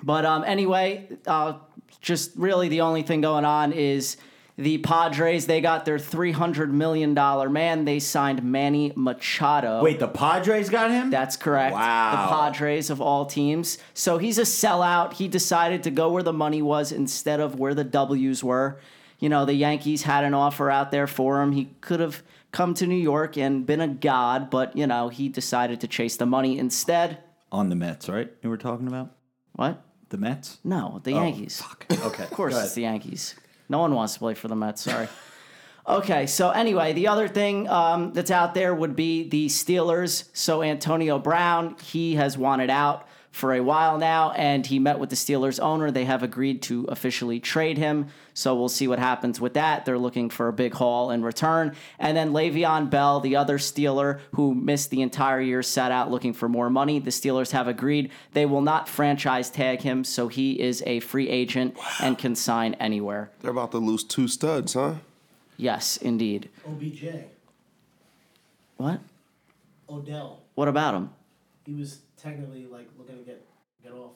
But um, anyway, uh, just really the only thing going on is the Padres. They got their three hundred million dollar man. They signed Manny Machado. Wait, the Padres got him? That's correct. Wow. The Padres of all teams. So he's a sellout. He decided to go where the money was instead of where the W's were. You know, the Yankees had an offer out there for him. He could have come to New York and been a god, but you know he decided to chase the money instead. On the Mets, right? You were talking about What? the Mets. No, the oh, Yankees. Okay, Of course, it's the Yankees. No one wants to play for the Mets. Sorry. okay, so anyway, the other thing um, that's out there would be the Steelers. So Antonio Brown, he has wanted out for a while now, and he met with the Steelers owner. They have agreed to officially trade him. So we'll see what happens with that. They're looking for a big haul in return. And then Le'Veon Bell, the other Steeler who missed the entire year, sat out looking for more money. The Steelers have agreed they will not franchise tag him, so he is a free agent and can sign anywhere. They're about to lose two studs, huh? Yes, indeed. OBJ, What? Odell. What about him? He was technically like looking to get get off.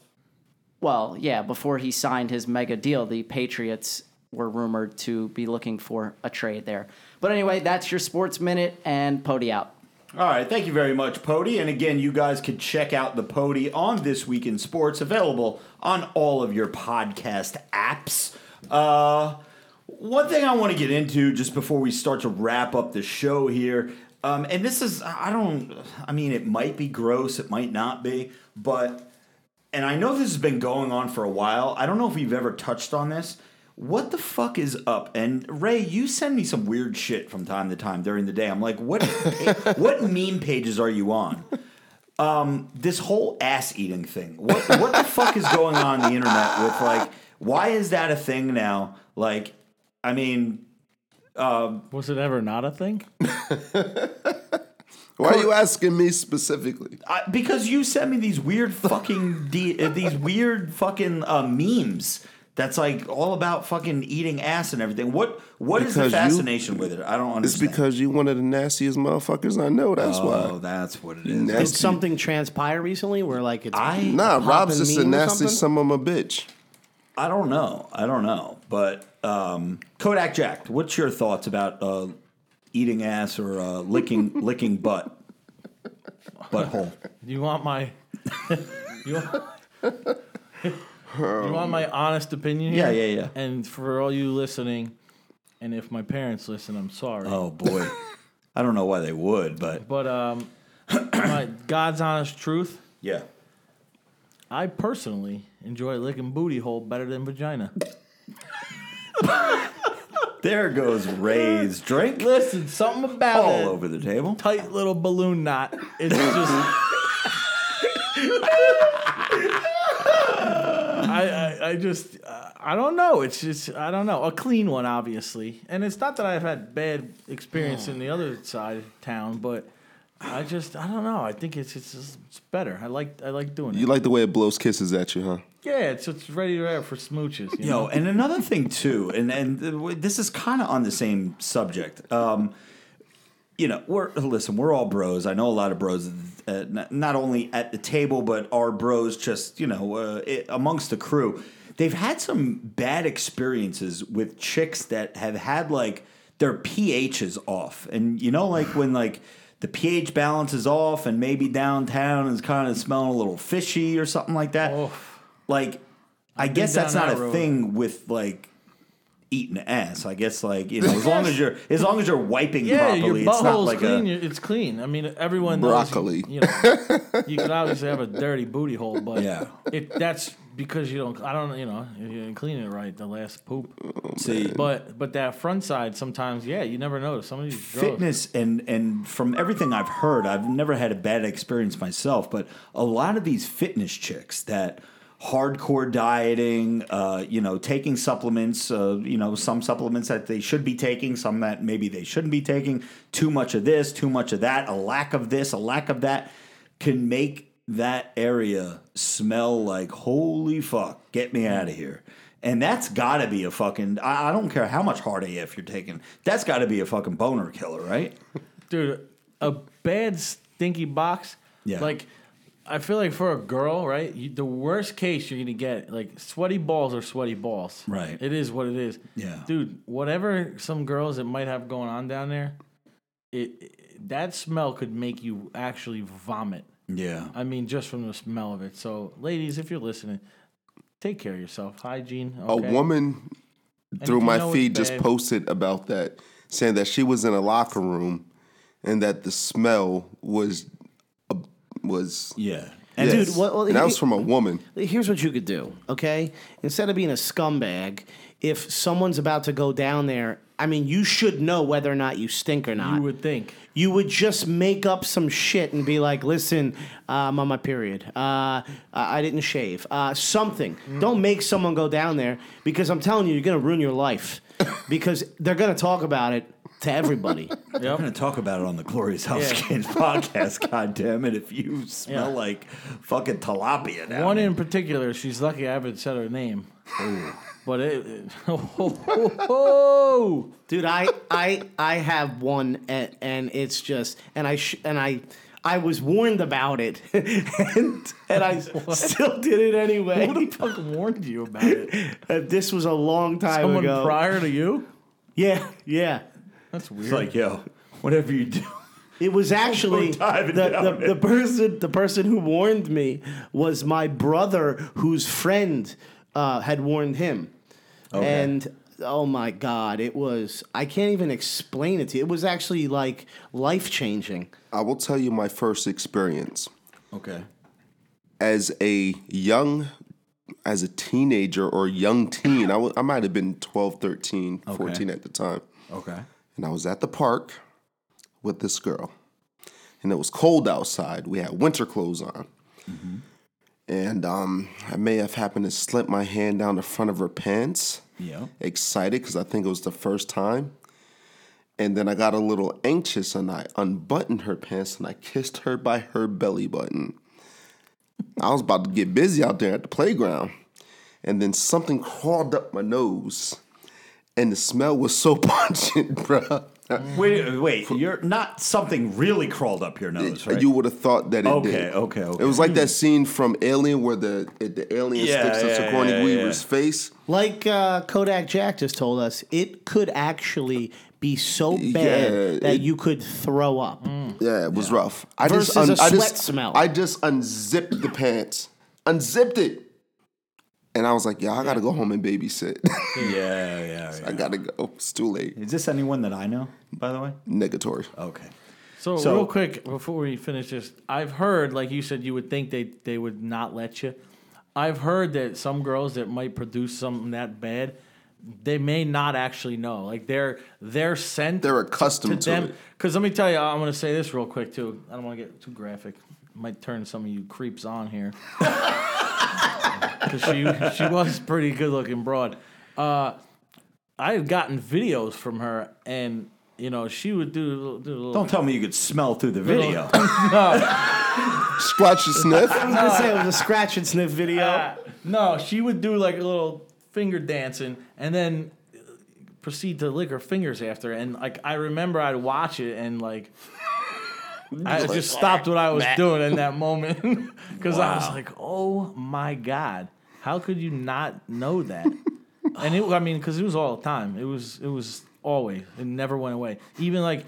Well, yeah, before he signed his mega deal, the Patriots were rumored to be looking for a trade there. But anyway, that's your sports minute and Pody out. All right, thank you very much, Pody. And again, you guys can check out the Pody on This Week in Sports, available on all of your podcast apps. Uh, one thing I want to get into just before we start to wrap up the show here, um, and this is, I don't, I mean, it might be gross, it might not be, but, and I know this has been going on for a while. I don't know if we've ever touched on this. What the fuck is up? And Ray, you send me some weird shit from time to time during the day. I'm like, what? what meme pages are you on? Um, this whole ass eating thing. What what the fuck is going on, on the internet with like? Why is that a thing now? Like, I mean, Was it ever not a thing? Why are you asking me specifically? I, because you sent me these weird fucking de- uh, these weird fucking uh, memes. That's like all about fucking eating ass and everything. What what is the Because you- fascination with it? I don't understand. It's understand. because you one of the nastiest motherfuckers I know. That's why. oh, why. that's what it is. Nasty. Did something transpire recently where like it's I Nah, poppin' Rob's just a meme or nasty something? son of a bitch. I don't know. I don't know. But um, Kodak Jack, what's your thoughts about uh, eating ass or uh, licking licking butt butthole? You want my you want, you want my honest opinion here? Yeah, yeah, yeah. And for all you listening, and if my parents listen, I'm sorry. Oh boy, I don't know why they would, but But um, my God's honest truth, yeah. I personally enjoy licking booty hole better than vagina. There goes Ray's drink Listen, something about all it. over the table. tight little balloon knot. It's just. I, I, I just uh, I don't know. It's just I don't know. A clean one, obviously, and it's not that I've had bad experience in the other side of town, but I just I don't know. I think it's it's, it's better. I like I like doing it. You like the way it blows kisses at you, huh? yeah, it's it's ready to air for smooches. You Yo, know? and another thing too, and and this is kind of on the same subject. Um, you know, we're listen, we're all bros. I know a lot of bros, uh, not only at the table, but our bros just you know uh, it, amongst the crew. They've had some bad experiences with chicks that have had like their pHs off, and you know, like when like the pH balance is off, and maybe downtown is kind of smelling a little fishy or something like that. Like, I guess that's not that a road. thing with like eating ass. I guess like you know, as long as you're as long as you're wiping Yeah, properly, your it's not like clean. a. it's clean. I mean, everyone Broccoli. knows. You, you know, you could obviously have a dirty booty hole, but Yeah. it, that's because you don't. I don't. You know, you didn't clean it right. The last poop. See, But but that front side sometimes, yeah, you never notice. Some of these fitness and and from everything I've heard, I've never had a bad experience myself, but a lot of these fitness chicks that hardcore dieting, uh, you know, taking supplements, uh, you know, some supplements that they should be taking, some that maybe they shouldn't be taking, too much of this, too much of that, a lack of this, a lack of that can make that area smell like holy fuck, get me out of mm. here. And that's got to be a fucking. I, I don't care how much hard AF you're taking. That's got to be a fucking boner killer, right? dude, a bad stinky box. Yeah. Like, I feel like for a girl, right? You, the worst case you're gonna get, like sweaty balls or sweaty balls. Right. It is what it is. Yeah. Dude, whatever some girls that might have going on down there, it, it that smell could make you actually vomit. Yeah. I mean, just from the smell of it. So, ladies, if you're listening, take care of yourself. Hygiene. A woman through my feed just bad- posted about that, saying that she was in a locker room and that the smell was uh, was Yeah. And yes. dude, what- well, and that was from a woman. Here's what you could do, okay? Instead of being a scumbag, if someone's about to go down there, I mean, you should know whether or not you stink or not. You would think. you would just make up some shit and be like, "Listen, uh, I'm on my period. Uh, I I didn't shave. Uh, something. Don't make someone go down there because I'm telling you, you're gonna ruin your life because they're gonna talk about it to everybody. We're going to talk about it on the Glorious House Yeah. Games podcast. God damn it! If you smell Yeah. like fucking tilapia now, One in particular, she's lucky I haven't said her name. But it, it oh, oh, oh. Dude, I I I have one and, and it's just and I sh- and I I was warned about it and and I still did it anyway. Who the fuck warned you about it? Uh, this was a long time Someone ago. prior to you? yeah, yeah. That's weird. it's like, yo, whatever you do. It was actually the, the, the person the person who warned me was my brother whose friend uh, had warned him. And oh my god, it was I can't even explain it to you. It was actually like life changing. I will tell you my first experience Okay. as a young as a teenager or young teen. I—I might have been 12, 13, 14 at the time. Okay. and I was at the park with this girl, and it was cold outside. We had winter clothes on, mm-hmm. And um, I may have happened to slip my hand down the front of her pants. Yeah. Excited because I think it was the first time, and then I got a little anxious and I unbuttoned her pants and I kissed her by her belly button. I was about to get busy out there at the playground, and then something crawled up my nose, and the smell was so pungent, bruh. Uh, mm. Wait, wait. You're not something really crawled up your nose, right? You would have thought that it Okay, did. okay, okay. It was like that hmm. scene from Alien where the the alien Yeah, sticks to yeah, Sigourney yeah, Weaver's yeah. face. Like uh, Kodak Jack just told us, it could actually be so bad Yeah, that it- you could throw up. Hmm. Yeah, it was rough. I Versus just a I sweat just, smell. I just unzipped the pants, unzipped it, and I was like, "Yeah, I gotta go home and babysit. yeah, yeah, yeah. I gotta go. It's too late. Is this anyone that I know, by the way? Negatory. Okay. So, So- real quick before we finish this, I've heard, like you said, you would think they they would not let you. I've heard that some girls that might produce something that bad, they may not actually know. Like they're they're sent. They're accustomed to them. it. Because let me tell you, I'm going to say this real quick too. I don't want to get too graphic. Might turn some of you creeps on here. Because she she was pretty good looking broad. Uh, I had gotten videos from her, and you know she would do, a little- do a little. Don't tell me you could smell through the video. Scratch and sniff. I was gonna say it was a scratch and sniff video. Uh, no, she would do like a little finger dancing and then proceed to lick her fingers after. And like I remember I'd watch it and like I just stopped what I was doing in that moment because I was like, oh my god, how could you not know that? and it, I mean, because it was all the time. It was it was always. It never went away. Even like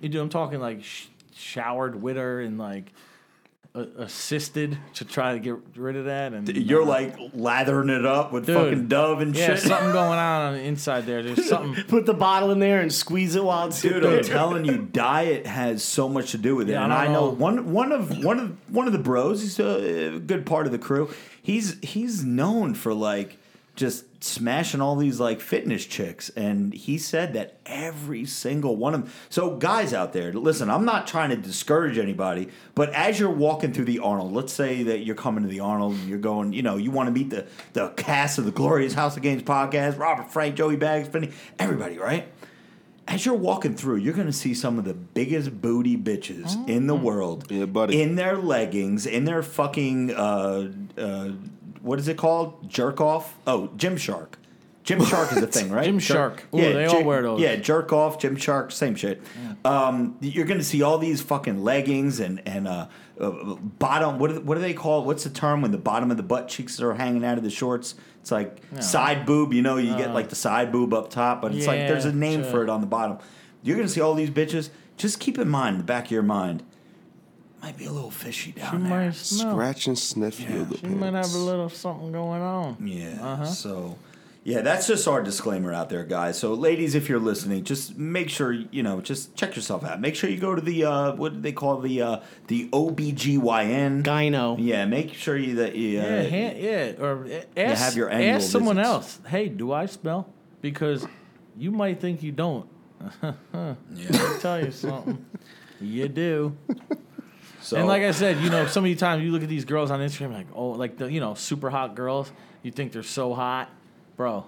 you do. I'm talking like sh- showered with her and like. A- Assisted to try to get rid of that, and You're uh, like lathering it up with Dude. fucking Dove and Yeah, shit. something going on on the inside there. There's something. Put the bottle in there and squeeze it while it's Dude, I'm telling you, diet has so much to do with it. Yeah, I and don't I know know. one one of one of one of the bros. He's a good part of the crew. He's he's known for like just smashing all these like fitness chicks, and he said that every single one of them. So guys out there, listen, I'm not trying to discourage anybody, but as you're walking through the Arnold, let's say that you're coming to the Arnold, and you're going, you know, you want to meet the the cast of the Glorious House of Games podcast, Robert Frank, Joey Bags, Vinny, everybody, right? as you're walking through, you're going to see some of the biggest booty bitches in the world. Yeah, buddy. In their leggings, in their fucking, uh, uh, what is it called? Jerk off? Oh, Gymshark. Gymshark is a thing, right? Gymshark. Ooh, yeah, they all wear those. Yeah, jerk off, Gymshark, same shit. Um, you're going to see all these fucking leggings and and uh, uh, bottom. What do, what do they call? it? What's the term when the bottom of the butt cheeks are hanging out of the shorts? It's like side boob. You know, you get like the side boob up top, but it's like there's a name sure. for it on the bottom. You're going to see all these bitches. Just keep in mind, in the back of your mind, might be a little fishy down She there. might smell. Scratch and sniff yoga She might have a little something going on. Yeah. Uh-huh. So, Yeah, that's just our disclaimer out there, guys. So, ladies, if you're listening, just make sure you know, just check yourself out. Make sure you go to the uh, what do they call the uh, the OBGYN Gyno. Yeah, make sure you that you, uh, Yeah, hand, yeah, or a- ask, have your annual ask someone visits. else. Hey, do I smell? Because you might think you don't. Yeah, I'll tell you something. you do. so, And like I said, you know, so many times you look at these girls on Instagram, like, oh, like the you know super hot girls. You think they're so hot, bro.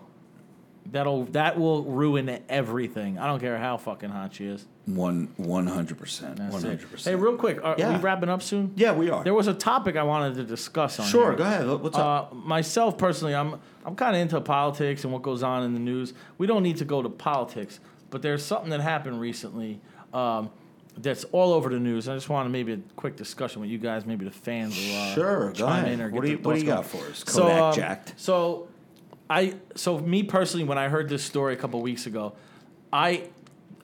That'll that will ruin everything. I don't care how fucking hot she is. one one hundred percent, one it. Hey, real quick, are Yeah. we wrapping up soon? Yeah, we are. There was a topic I wanted to discuss on. Sure, here. go ahead. What's up? Uh, myself personally, I'm I'm kind of into politics and what goes on in the news. We don't need to go to politics, but there's something that happened recently um, that's all over the news. I just wanted maybe a quick discussion with you guys, maybe the fans will uh, Sure, go chime ahead. in or What do you- their what do you thoughts got going. for us? Kodak um, jacked. So, I so me personally, when I heard this story a couple weeks ago, I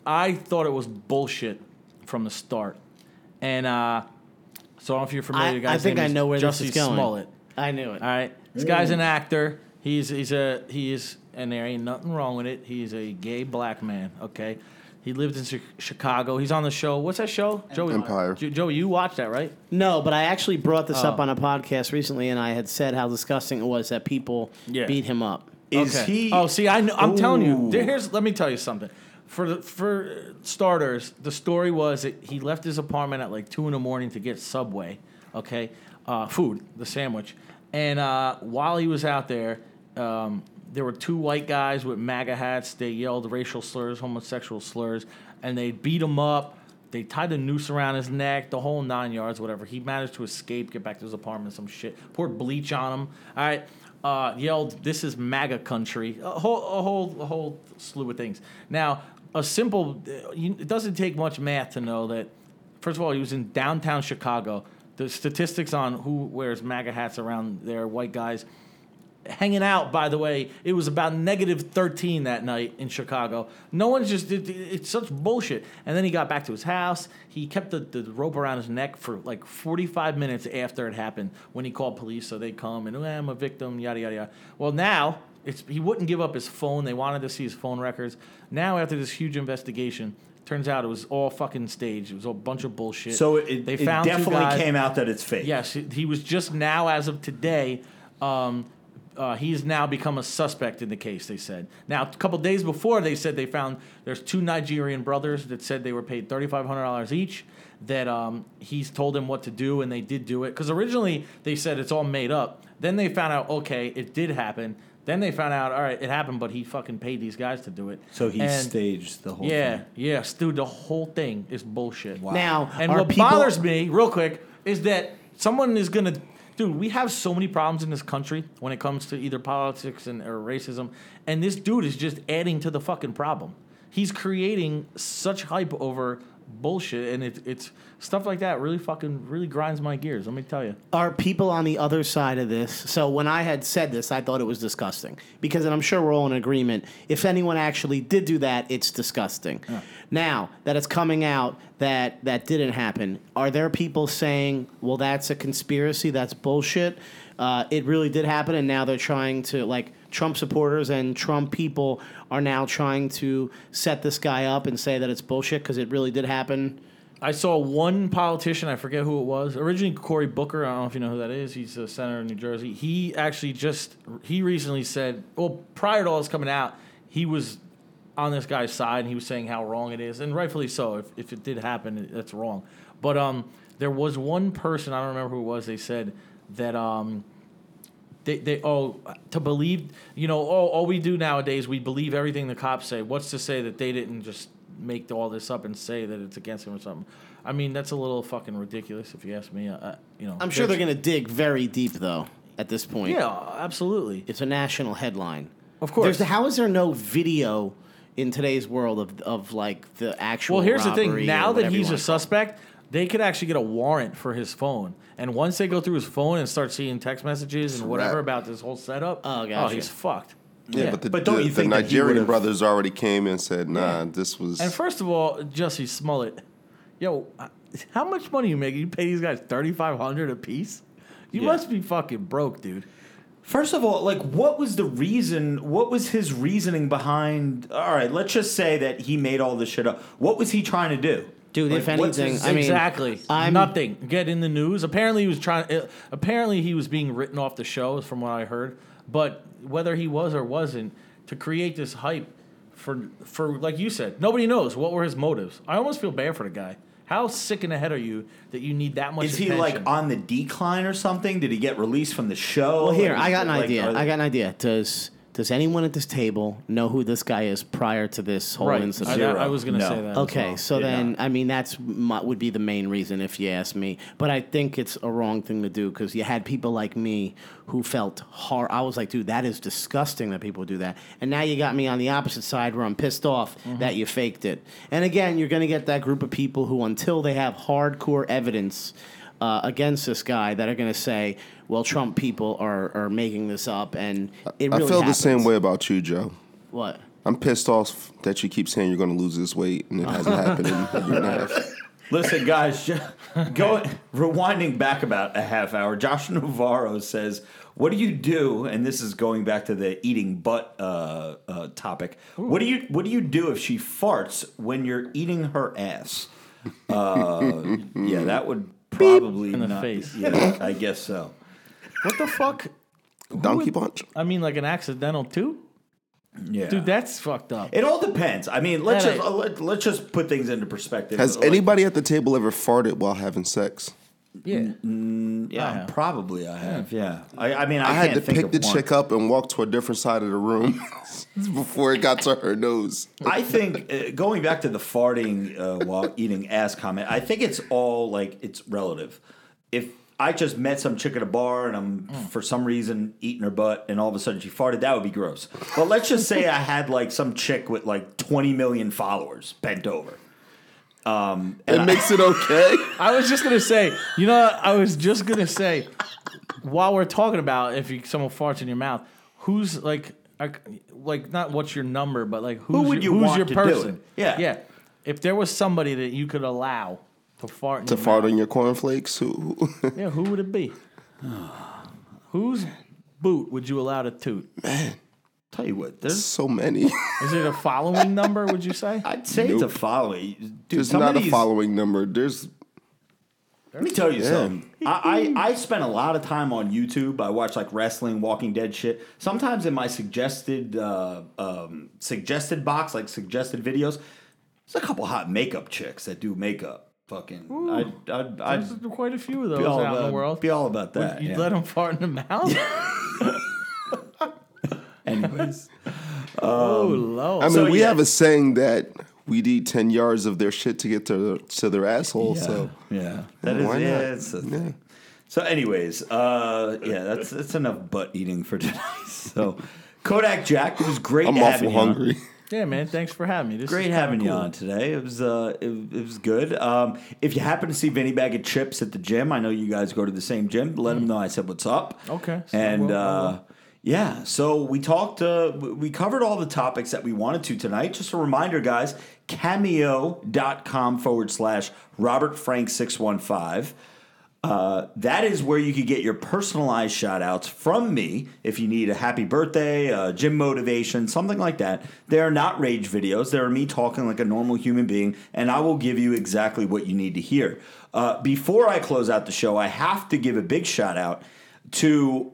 I thought it was bullshit from the start, and uh, so I don't know if you're familiar. I, the I think name I is know where Jussie this is going. Smollett. I knew it. All right, this guy's an actor. He's he's a he is, and there ain't nothing wrong with it. He's a gay black man. Okay, he lived in Chi- Chicago. He's on the show. What's that show? Joey, Empire. Jo- Joey, you watched that, right? No, but I actually brought this up Oh. on a podcast recently, and I had said how disgusting it was that people Yeah. beat him up. Is okay. he? Oh, see, I know, I'm telling you. Ooh. Here's let me tell you something. For the, for starters, the story was that he left his apartment at like two in the morning to get Subway, okay, uh, food, the sandwich, and uh, while he was out there, um, there were two white guys with MAGA hats. They yelled racial slurs, homosexual slurs, and they beat him up. They tied a noose around his neck, the whole nine yards, whatever. He managed to escape, get back to his apartment, some shit. Poured bleach on him. All right. Uh, yelled, "This is MAGA country." A whole, a whole, a whole slew of things. Now, a simple. it doesn't take much math to know that. First of all, he was in downtown Chicago. The statistics on who wears MAGA hats around there, white guys, hanging out, by the way, it was about negative 13 that night in Chicago. No one's just, it, it's such bullshit. And then he got back to his house. He kept the, the rope around his neck for like 45 minutes after it happened when he called police. So they come and, oh, I'm a victim, yada, yada, yada. Well, now it's, he wouldn't give up his phone. They wanted to see his phone records. Now, after this huge investigation, turns out it was all fucking staged. It was a bunch of bullshit. so it, they it definitely came out that it's fake. Yes, he he was just now, as of today, um, uh, he's now become a suspect in the case. They said. Now, a couple days before, they said they found there's two Nigerian brothers that said they were paid thirty five hundred dollars each. That um, he's told them what to do, and they did do it. Because originally they said it's all made up. Then they found out, okay, it did happen. Then they found out, all right, it happened, but he fucking paid these guys to do it. So he And- staged the whole thing. Yeah, thing. yes, dude. The whole thing is bullshit. Now, And are what people- bothers me, real quick, is that someone is gonna, dude. We have so many problems in this country when it comes to either politics and or racism, and this dude is just adding to the fucking problem. He's creating such hype over bullshit, and it, it's stuff like that really fucking really grinds my gears. Let me tell you. Are people on the other side of this? So when I had said this, I thought it was disgusting because, and I'm sure we're all in agreement. If anyone actually did do that, it's disgusting. Now that it's coming out that that didn't happen, are there people saying, "Well, that's a conspiracy. That's bullshit. Uh, it really did happen," and now they're trying to like Trump supporters and Trump people are now trying to set this guy up and say that it's bullshit because it really did happen. I saw one politician, I forget who it was. Originally, Cory Booker. I don't know if you know who that is. He's a senator in New Jersey. He actually just he recently said, well, prior to all this coming out, he was on this guy's side and he was saying how wrong it is, and rightfully so. If if it did happen, that's wrong. But um, there was one person I don't remember who it was. They said that um, they, they oh to believe you know all, all we do nowadays we believe everything the cops say what's to say that they didn't just make all this up and say that it's against him or something i mean that's a little fucking ridiculous if you ask me uh, you know I'm sure they're going to dig very deep though at this point. yeah absolutely It's a national headline. Of course. There's, how is there no video in today's world of, of like the actual? well here's the thing now that he's a suspect they could actually get a warrant for his phone and once they go through his phone and start seeing text messages and whatever wrap. about this whole setup Oh, gotcha. he's fucked Yeah, but the, But don't the, you the think that he Nigerian would've- brothers already came and said, "Nah, this was." And first of all, Jussie Smollett, yo, uh, how much money you make? You pay these guys thirty five hundred a piece? You Yeah. must be fucking broke, dude. First of all, like, what was the reason? What was his reasoning behind? All right, let's just say that he made all this shit up. What was he trying to do, Dude, if Like, what's anything, his- I mean, exactly. I'm- Nothing. Get in the news. Apparently, he was trying. uh, Apparently, he was being written off the show, from what I heard. But whether he was or wasn't, to create this hype for for like you said, nobody knows what were his motives. I almost feel bad for the guy. How sick in the head are you that you need that much? Is he like on the decline or something? Did he get released from the show? Well, here Like, I got an like, idea. are- I got an idea. Does does anyone at this table know who this guy is prior to this whole right? incident? I, Zero. I was going to No. say that. as Okay, well. so Yeah. then I mean that's my, would be the main reason if you ask me. But I think it's a wrong thing to do because you had people like me who felt hard. I was like, dude, that is disgusting that people do that. And now you got me on the opposite side where I'm pissed off Mm-hmm. that you faked it. And again, you're going to get that group of people who, until they have hardcore evidence. Uh, against this guy, that are going to say, "Well, Trump people are, are making this up," and it really I feel the same way about you, Joe. What? I'm pissed off that you keep saying you're going to lose this weight and it hasn't happened in a year and a half. Listen, guys, ju- going rewinding back about a half hour. Josh Navarro says, "What do you do?" And this is going back to the eating butt uh, uh, topic. What do you What do you do if she farts when you're eating her ass? Uh, yeah, that would probably In the not, face. Yeah, I guess so. What the fuck? Donkey punch. I mean, like an accidental too, Yeah, dude. That's fucked up. it all depends. I mean, let's Yeah, just uh, let, let's just put things into perspective. Has Like, anybody at the table ever farted while having sex? Yeah. Yeah, I have. probably I have. Yeah, I, I mean, I, I, had can't to think pick of the one. chick up and walk to a different side of the room before it got to her nose. I think uh, going back to the farting uh, while eating ass comment, I think it's all like it's relative. If I just met some chick at a bar and I'm for some reason eating her butt and all of a sudden she farted, that would be gross. But let's just say I had like some chick with like 20 million followers bent over. Um, it makes it okay. I was just gonna say, you know. I was just gonna say, while we're talking about if you, someone farts in your mouth, who's like, like, not what's your number, but like who's would your, you who's want your to do person? Yeah. yeah. If there was somebody that you could allow to fart, in to your fart mouth, on your cornflakes? Who? who- yeah, who would it be? Whose boot would you allow to toot? Tell you what, there's so many. Is it a following number? Would you say? I'd say it's a following. Dude, There's not of a following number. There's Let me tell you something. I, I, I spent a lot of time on YouTube. I watch like wrestling, Walking Dead shit. Sometimes in my suggested uh, um, suggested box, like suggested videos, there's a couple hot makeup chicks that do makeup. Fucking, I'd, I'd, I'd There's quite a few of those be all in about, the world. be all about that. You'd yeah. let them fart in the mouth? Anyways, oh, Lord. I mean, So, we yeah. have a saying that we need ten yards of their shit to get to to their asshole. yeah, So yeah, that is Why yeah. not? It's a Yeah. thing. So, anyways, uh, yeah, that's that's enough butt eating for tonight. So, Kodak Jack, it was great. I'm having awful you on. hungry. Yeah, man. Thanks for having me. This Great having kinda you on today. It was uh, it, it was good. Um, if you happen to see Vinny Bag of Chips at the gym, I know you guys go to the same gym. Let him know I said what's up. Okay, so And we'll- uh, will. Yeah, so we talked. Uh, we covered all the topics that we wanted to tonight. Just a reminder, guys. Cameo.com forward slash Robert Frank six one five. Uh, that is where you could get your personalized shout outs from me if you need a happy birthday, uh, gym motivation, something like that. They are not rage videos. They are me talking like a normal human being, and I will give you exactly what you need to hear. Uh, before I close out the show, I have to give a big shout out to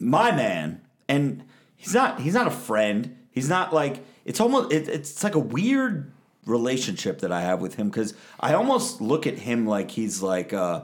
my man, and he's not he's not a friend. He's not like it's almost it, it's like a weird relationship that I have with him because I almost look at him like he's like uh,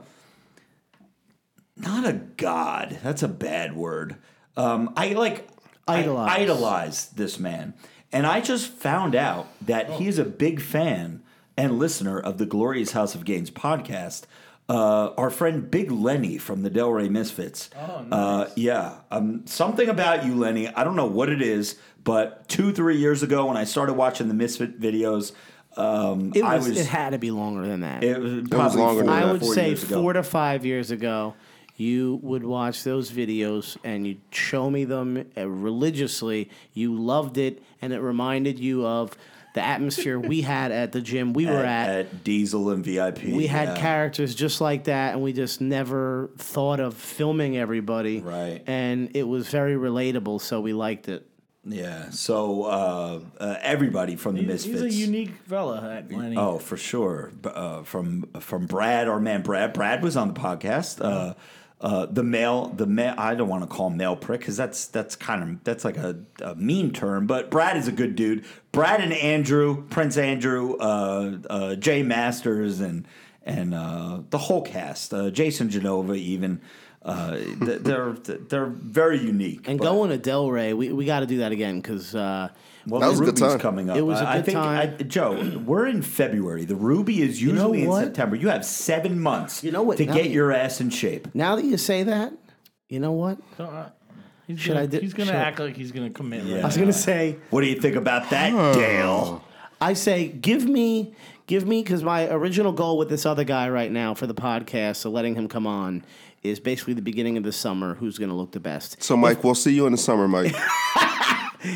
not a god. That's a bad word. Um, I like I Idolize. idolize this man, and I just found out that he is a big fan and listener of the Glorious House of Games podcast. Uh, our friend Big Lenny from the Delray Misfits. Oh, nice. uh, yeah, um, something about you, Lenny. I don't know what it is, but two, three years ago when I started watching the Misfit videos, um, It I was, was. It had to be longer than that. it was probably longer four, than I that. would four say years ago. four to five years ago, you would watch those videos and you'd show me them uh, religiously. You loved it, and it reminded you of the atmosphere we had at the gym we were at, at. at Diesel and VIP. we had yeah. characters just like that, and we just never thought of filming everybody. Right. And it was very relatable, so we liked it. Yeah. So uh, uh, everybody from the He's, Misfits. he's a unique fella, that Lenny. Oh, for sure. Uh, from from Brad, our man Brad. Brad was on the podcast. Uh, uh, the male, the male. I don't want to call him male prick because that's that's kind of that's like a, a mean term. But Brad is a good dude. Brad and Andrew, Prince Andrew, uh, uh, Jay Masters, and and uh, the whole cast. Uh, Jason Genova, even. Uh, they're they're very unique. And but- going to Delray, we, we got to do that again because uh, Well, That was the a good Ruby's time. coming up. It was a I- I good think, time. I, Joe, we're in February. The Ruby is know usually in? September. You have seven months You know what? to Now get you- your ass in shape. now that you say that, you know what? So, uh, he's Should gonna, I do- He's gonna should- act like he's gonna commit. Yeah. Right I was now. gonna say, What do you think about that, Dale? I say, give me, give me, because my original goal with this other guy right now for the podcast, so letting him come on, is basically the beginning of the summer. Who's gonna look the best? So, Mike, we'll see you in the summer, Mike.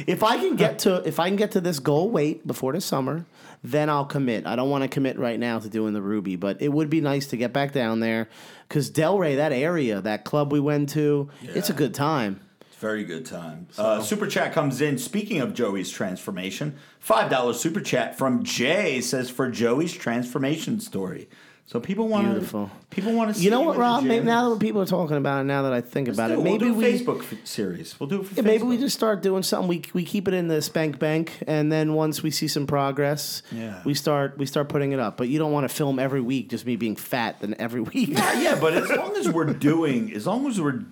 If I can get to, if I can get to this goal weight before the summer, then I'll commit. I don't want to commit right now to doing the Ruby, but it would be nice to get back down there because Delray, that area, that club we went to, it's a good time. A very good time. Uh, super chat comes in. Speaking of Joey's transformation, five dollars super chat from Jay says for Joey's transformation story. So people want to Beautiful. people want to see You know what, Rob? Maybe now that people are talking about it, now that I think about Let's it, do maybe we'll do we Facebook f- series. We'll do it for Yeah, maybe we just start doing something. We we keep it in the spank bank, and then once we see some progress, Yeah. we start we start putting it up. But you don't want to film every week, just me being fat. Then every week, Yeah, yeah, but as long as we're doing, as long as we're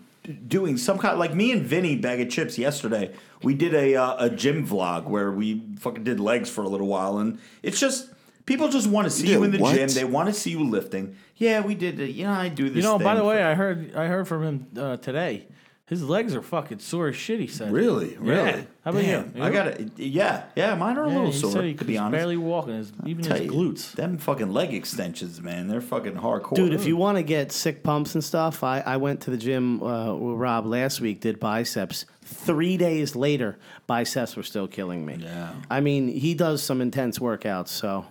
doing some kind, like me and Vinny bag of chips yesterday, we did a uh, a gym vlog where we fucking did legs for a little while, and it's just people just want to see you, did in the what? gym. They want to see you lifting. Yeah, we did. it. You know, I do this. You know, by thing the way, I heard I heard from him uh, today. His legs are fucking sore as shit. He said. really, really. Yeah. How about Damn, you? I got it. Yeah, yeah, mine are a Yeah, little he sore. said he to could be honest, barely walking. His, even his you, glutes. Them fucking leg extensions, man. They're fucking hardcore, dude. If you want to get sick pumps and stuff, I I went to the gym uh, with Rob last week. Did biceps. Three days later, biceps were still killing me. Yeah. I mean, he does some intense workouts. So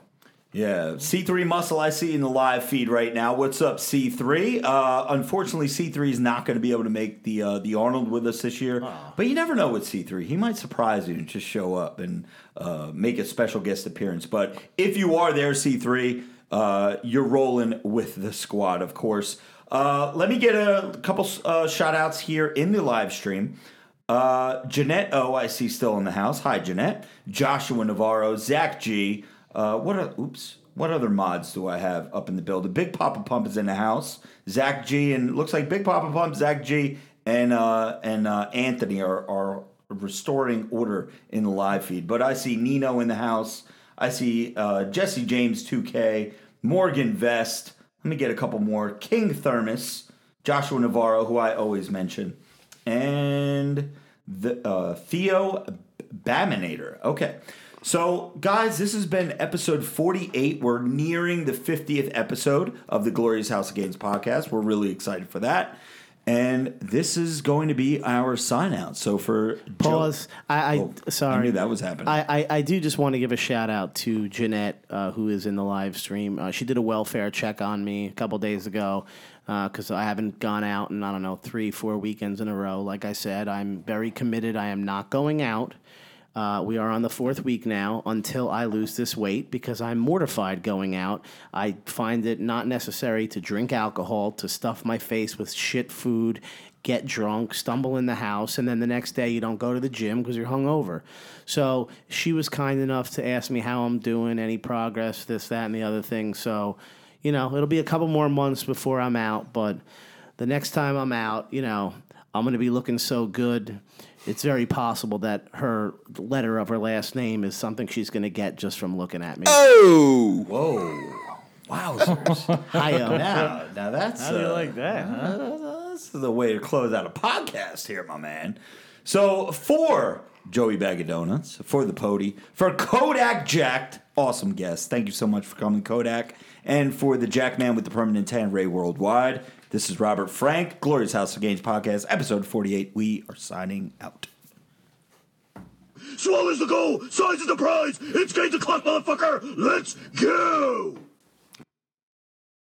Yeah, C3 Muscle, I see in the live feed right now. What's up, C3? Uh, unfortunately, C3 is not going to be able to make the uh, the Arnold with us this year. But you never know with C3. He might surprise you and just show up and uh, make a special guest appearance. But if you are there, C3, uh, you're rolling with the squad, of course. Uh, let me get a couple uh, shout outs here in the live stream. Uh, Jeanette O, I see still in the house. Hi, Jeanette. Joshua Navarro, Zach G. Uh, what are, oops, what other mods do I have up in the building? Big Papa Pump is in the house. Zach G and looks like Big Papa Pump, Zach G, and uh, and uh, Anthony are are restoring order in the live feed. But I see Nino in the house. I see uh, Jesse James 2K, Morgan Vest. Let me get a couple more. King Thermos, Joshua Navarro, who I always mention, and the uh, Theo Baminator. Okay. So, guys, this has been episode 48. We're nearing the 50th episode of the Glorious House of Games podcast. We're really excited for that. And this is going to be our sign out. So, for Joe- pause. I, I Oh, sorry. I knew that was happening. I, I, I do just want to give a shout out to Jeanette, uh, who is in the live stream. Uh, she did a welfare check on me a couple days ago because I haven't gone out in, I don't know, three, four weekends in a row. Like I said, I'm very committed. I am not going out. Uh, we are on the fourth week now until I lose this weight because I'm mortified going out. I find it not necessary to drink alcohol, to stuff my face with shit food, get drunk, stumble in the house, and then the next day you don't go to the gym because you're hungover. So she was kind enough to ask me how I'm doing, any progress, this, that, and the other thing. So, you know, it'll be a couple more months before I'm out, but the next time I'm out, you know, I'm going to be looking so good. It's very possible that her letter of her last name is something she's going to get just from looking at me. Oh, Whoa. Wowzers. Hi-yo. now, now that's. How do you uh, like that? Huh? This is the way to close out a podcast here, my man. So for Joey Bag of Donuts, for the Pody, for Kodak Jacked, awesome guest. Thank you so much for coming, Kodak. And for the Jackman with the permanent tan, Ray Worldwide. This is Robert Frank, Glorious House of Games podcast, episode 48. We are signing out. Swallows the goal. Size is the prize. It's game to clock, motherfucker. Let's go.